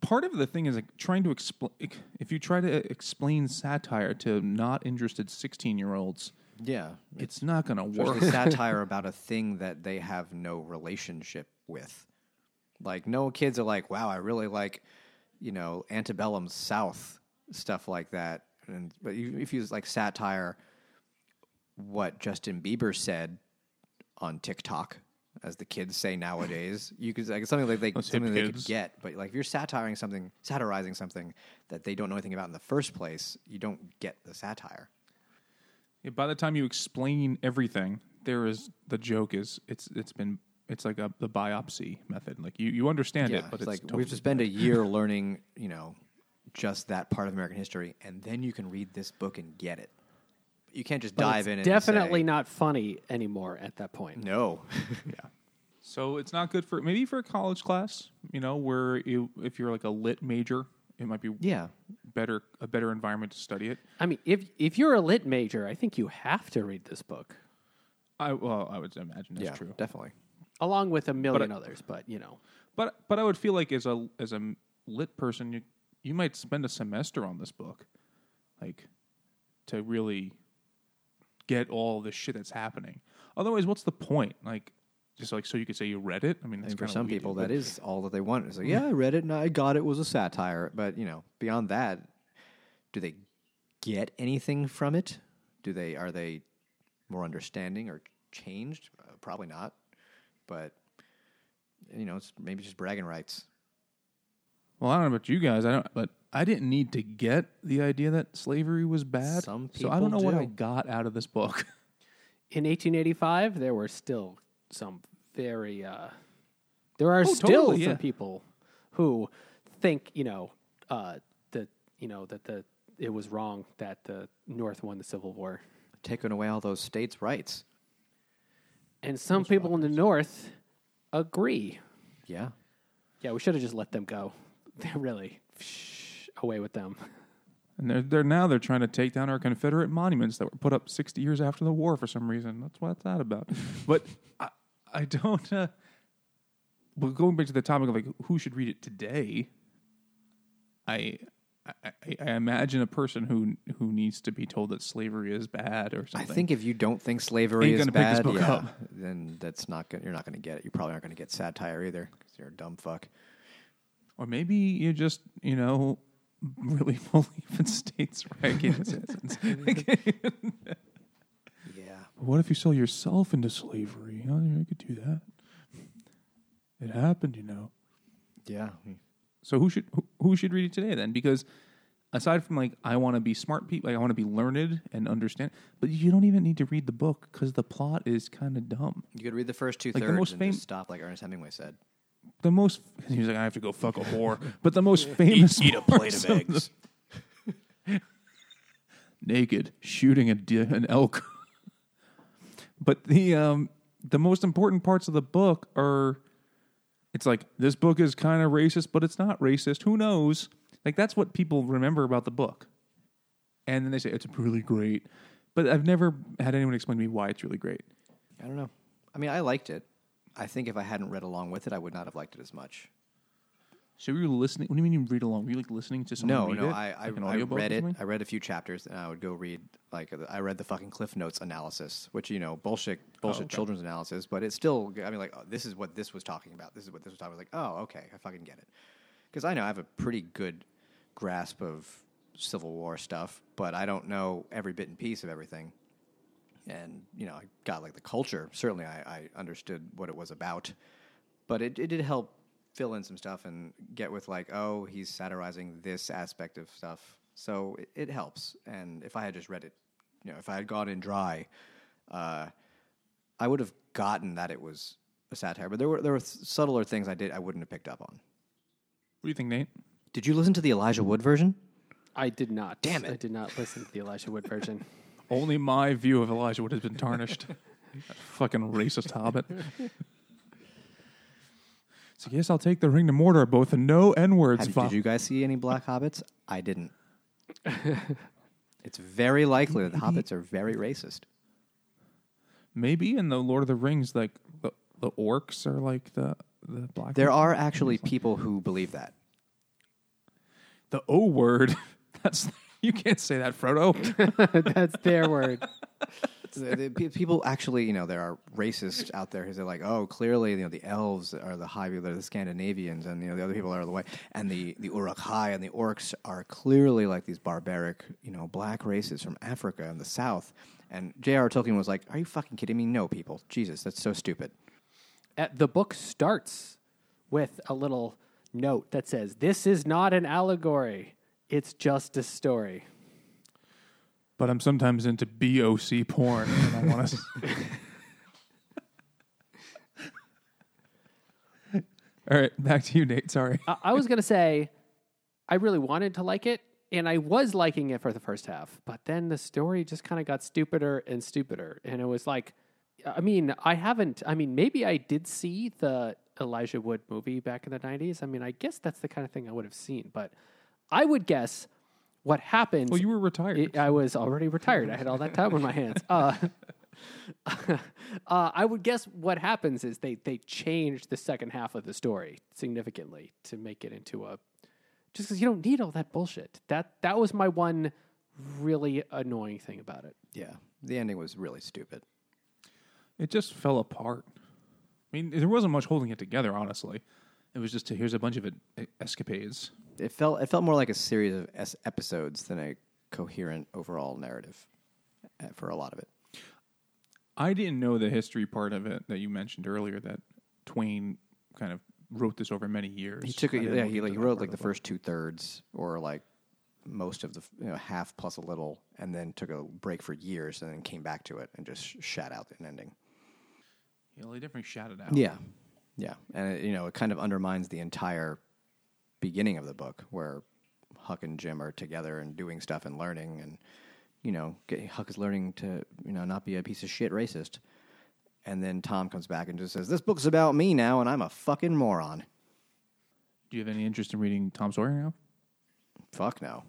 part of the thing is like trying to explain. If you try to uh, explain satire to not interested sixteen-year-olds, yeah, it's not going to work. satire about a thing that they have no relationship with. Like, no kids are like, wow, I really like, you know, antebellum South stuff like that. And but you, if you use like satire, what Justin Bieber said on TikTok, as the kids say nowadays, you could like something like they something they could get. But like if you're satirizing something, satirizing something that they don't know anything about in the first place, you don't get the satire. Yeah, By the time you explain everything, there is the joke is it's it's been it's like a the biopsy method. Like you you understand it, but it's, like totally we have to spend a year learning, you know, just that part of American history, and then you can read this book and get it. You can't just But dive it's in. and definitely say, not funny anymore at that point. No, yeah. So it's not good for maybe for a college class, you know, where you if you're like a lit major, it might be yeah, better a better environment to study it. I mean, if if you're a lit major, I think you have to read this book I well, I would imagine that's yeah, true. definitely. along with a million I- others. But you know, But but I would feel like as a as a lit person, you you might spend a semester on this book, like to really get all the shit that's happening. Otherwise, what's the point? Like Just like so you could say you read it. I mean, that's And for some what we people, that is all that they want. It's like, yeah, I read it and I got it was a satire. But you know, beyond that, do they get anything from it? Do they are they more understanding or changed? Uh, probably not. But you know, it's maybe just bragging rights. Well, I don't know about you guys. I don't, but I didn't need to get the idea that slavery was bad. Some so I don't know people what I got out of this book. In 1885, there were still some very. Uh, there are Oh, still totally, some yeah. people who think you know uh, that you know that the it was wrong that the North won the Civil War, Taking away all those states' rights. and some people in the North agree. Yeah. Yeah, we should have just let them go. They're really shh, away with them. And they're, they're now they're trying to take down our Confederate monuments that were put up 60 years after the war for some reason. That's what that's that about. but I, I don't. Uh, well, going back to the topic of like who should read it today, I, I I- I imagine a person who who needs to be told that slavery is bad or something. I think if you don't think slavery Ain't is gonna pick this bad, yeah, up. then that's not gonna, you're not going to get it. You probably aren't going to get satire either because you're a dumb fuck. or maybe you just you know really believe in states' rights. Yeah. But What if you sell yourself into slavery? Oh, yeah, I could do that. It happened, you know. Yeah. So who should who, who should read it today then? Because aside from like I want to be smart people, like I want to be learned and understand, but you don't even need to read the book because the plot is kind of dumb. You could read the first two Like the thirds most and fam- just stop, like Ernest Hemingway said. The most he was like I have to go fuck a whore, but the most famous eat a plate parts of eggs. the- naked shooting a di- an elk. but the um the most important parts of the book are it's like this book is kind of racist, but it's not racist. Who knows? Like that's what people remember about the book. And then they say it's really great. But I've never had anyone explain to me why it's really great. I don't know. I mean, I liked it. I think if I hadn't read along with it, I would not have liked it as much. So you were listening. What do you mean you read along? Were you like listening to someone No, read no, it? I, I, Like I read it. I read a few chapters, and I would go read like I read the fucking Cliff Notes analysis, which you know bullshit, oh, bullshit okay. children's analysis, but it's still. I mean, like oh, this is what this was talking about. This is what this was talking. about. Like, oh, okay, I fucking get it. Because I know I have a pretty good grasp of Civil War stuff, but I don't know every bit and piece of everything. And you know, I got like the culture. Certainly, I, I understood what it was about, but it, it did help fill in some stuff and get with like, oh, he's satirizing this aspect of stuff. So it, it helps. And if I had just read it, you know, if I had gone in dry, uh, I would have gotten that it was a satire. But there were there were subtler things I did I wouldn't have picked up on. What do you think, Nate? Did you listen to the Elijah Wood version? I did not. Damn it. I did not listen to the Elijah Wood version. Only my view of Elijah would have been tarnished. That fucking racist hobbit. So yes, I'll take the ring to Mordor, both the no and words. Have, did you guys see any black hobbits? I didn't. it's very likely that the hobbits are very racist. Maybe in the Lord of the Rings, like the, the orcs are like the the black. There are actually people who believe that. the O word. That's you can't say that, Frodo. That's their word. the, the pe- people actually, you know, there are racists out there who say like, oh, clearly, you know, the elves are the high, they're the Scandinavians, and you know, the other people are the white, and the the Uruk-hai and the orcs are clearly like these barbaric, you know, black races from Africa and the South. And J.R. Tolkien was like, "Are you fucking kidding me? No, people, Jesus, that's so stupid." Uh, the book starts with a little note that says, "This is not an allegory; it's just a story." but I'm sometimes into BOC porn, and I want to. All right, back to you, Nate. Sorry. I, I was gonna say, I really wanted to like it, and I was liking it for the first half, but then the story just kind of got stupider and stupider, and it was like, I mean, I haven't. I mean, maybe I did see the Elijah Wood movie back in the '90s. I mean, I guess that's the kind of thing I would have seen, but I would guess what happens. Well, you were retired. I I was already retired. I had all that time on my hands. Uh, uh, I would guess what happens is they they change the second half of the story significantly to make it into a just because you don't need all that bullshit. That that was my one really annoying thing about it. Yeah, the ending was really stupid. It just fell apart. I mean, there wasn't much holding it together, honestly. It was just a, here's a bunch of escapades. It felt it felt more like a series of es- episodes than a coherent overall narrative uh, for a lot of it. I didn't know the history part of it that you mentioned earlier. That Twain kind of wrote this over many years. He took it. Yeah, he like he wrote like the first two thirds or like most of the you know half plus a little, and then took a break for years, and then came back to it and just shat out an ending. Yeah, they definitely shouted out. Yeah, yeah, and it, you know it kind of undermines the entire beginning of the book where Huck and Jim are together and doing stuff and learning, and you know get, Huck is learning to you know not be a piece of shit racist, and then Tom comes back and just says, "This book's about me now, and I'm a fucking moron." Do you have any interest in reading Tom Sawyer now? Fuck no.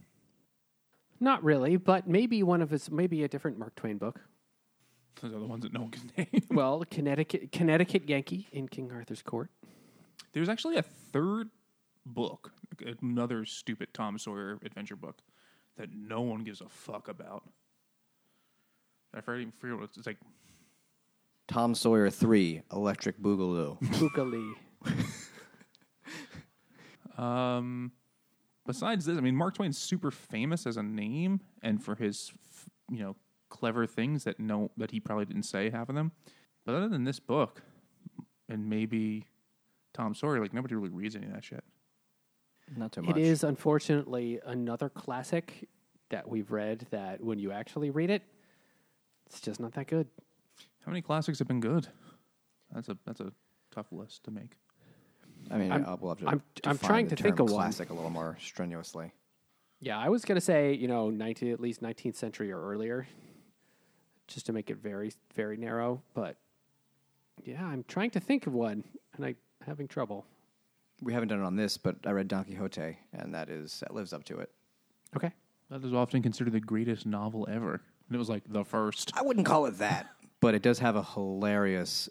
Not really, but maybe one of his, maybe a different Mark Twain book. Those are the ones that no one can name. Well, Connecticut, Connecticut Yankee in King Arthur's Court. There's actually a third book, another stupid Tom Sawyer adventure book that no one gives a fuck about. I forget forget what it's, it's like. Tom Sawyer three, Electric Boogaloo. Boogaloo. Um, besides this, I mean, Mark Twain's super famous as a name and for his, f- you know, clever things that no that he probably didn't say half of them. But other than this book, and maybe Tom Sawyer, like nobody really reads any of that shit. Not too much. It is unfortunately another classic that we've read that when you actually read it, it's just not that good. How many classics have been good? That's a that's a tough list to make. I mean, I'm- I'll, we'll have to I'm- I'm trying the to think term of one. classic a little more strenuously. Yeah, I was gonna say you know 19 at least 19th century or earlier, just to make it very very narrow. But yeah, I'm trying to think of one, and I'm having trouble. We haven't done it on this, but I read Don Quixote, and that is that lives up to it. Okay, That is often considered the greatest novel ever. And it was like the first. I wouldn't call it that, but it does have a hilarious,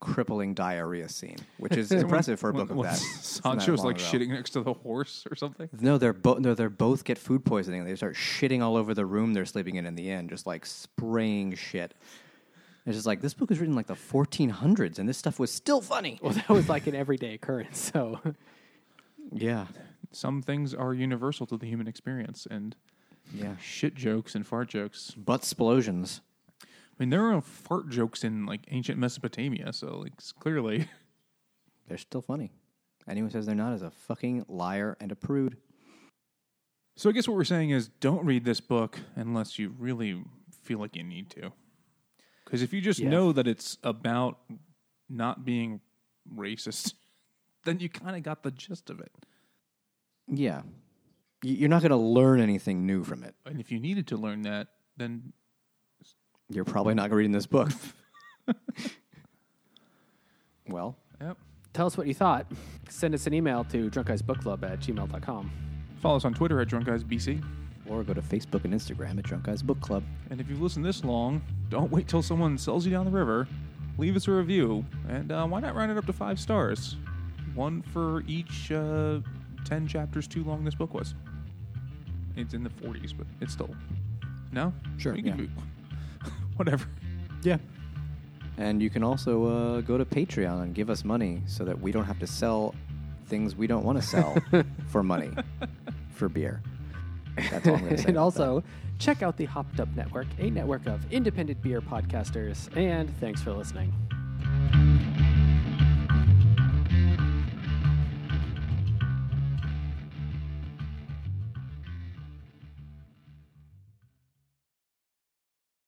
crippling diarrhea scene, which is impressive for a book of that. Sancho's long like shitting next to the horse or something. No, they're both no, they're both get food poisoning. They start shitting all over the room they're sleeping in. In the end, just like spraying shit. It's just like this book was written like the 1400s, and this stuff was still funny. well that was like an everyday occurrence. So Yeah, Some things are universal to the human experience, and yeah. shit jokes and fart jokes. Butt explosions. I mean, there are fart jokes in like ancient Mesopotamia, so like clearly, They're still funny. Anyone says they're not is a fucking liar and a prude. So I guess what we're saying is don't read this book unless you really feel like you need to. Because if you just Yeah. know that it's about not being racist, then you kind of got the gist of it. Yeah. You're not going to learn anything new from it. And if you needed to learn that, then You're probably not reading this book. well, yep. tell us what you thought. Send us an email to drunkguysbookclub at gmail.com. Follow us on Twitter at DrunkGuysBC. Or go to Facebook and Instagram at Drunk Guys Book Club. And if you've listened this long, don't wait till someone sells you down the river. Leave us a review, and uh, why not round it up to five stars? One for each uh, 10 chapters too long this book was. It's in the 40s, but it's still. No? Sure, can yeah. do- Whatever. Yeah. And you can also uh, go to Patreon and give us money so that we don't have to sell things we don't want to sell for money for beer. That's all I'm going to say. and also, check out the Hopped Up Network, a network of independent beer podcasters. And thanks for listening. that.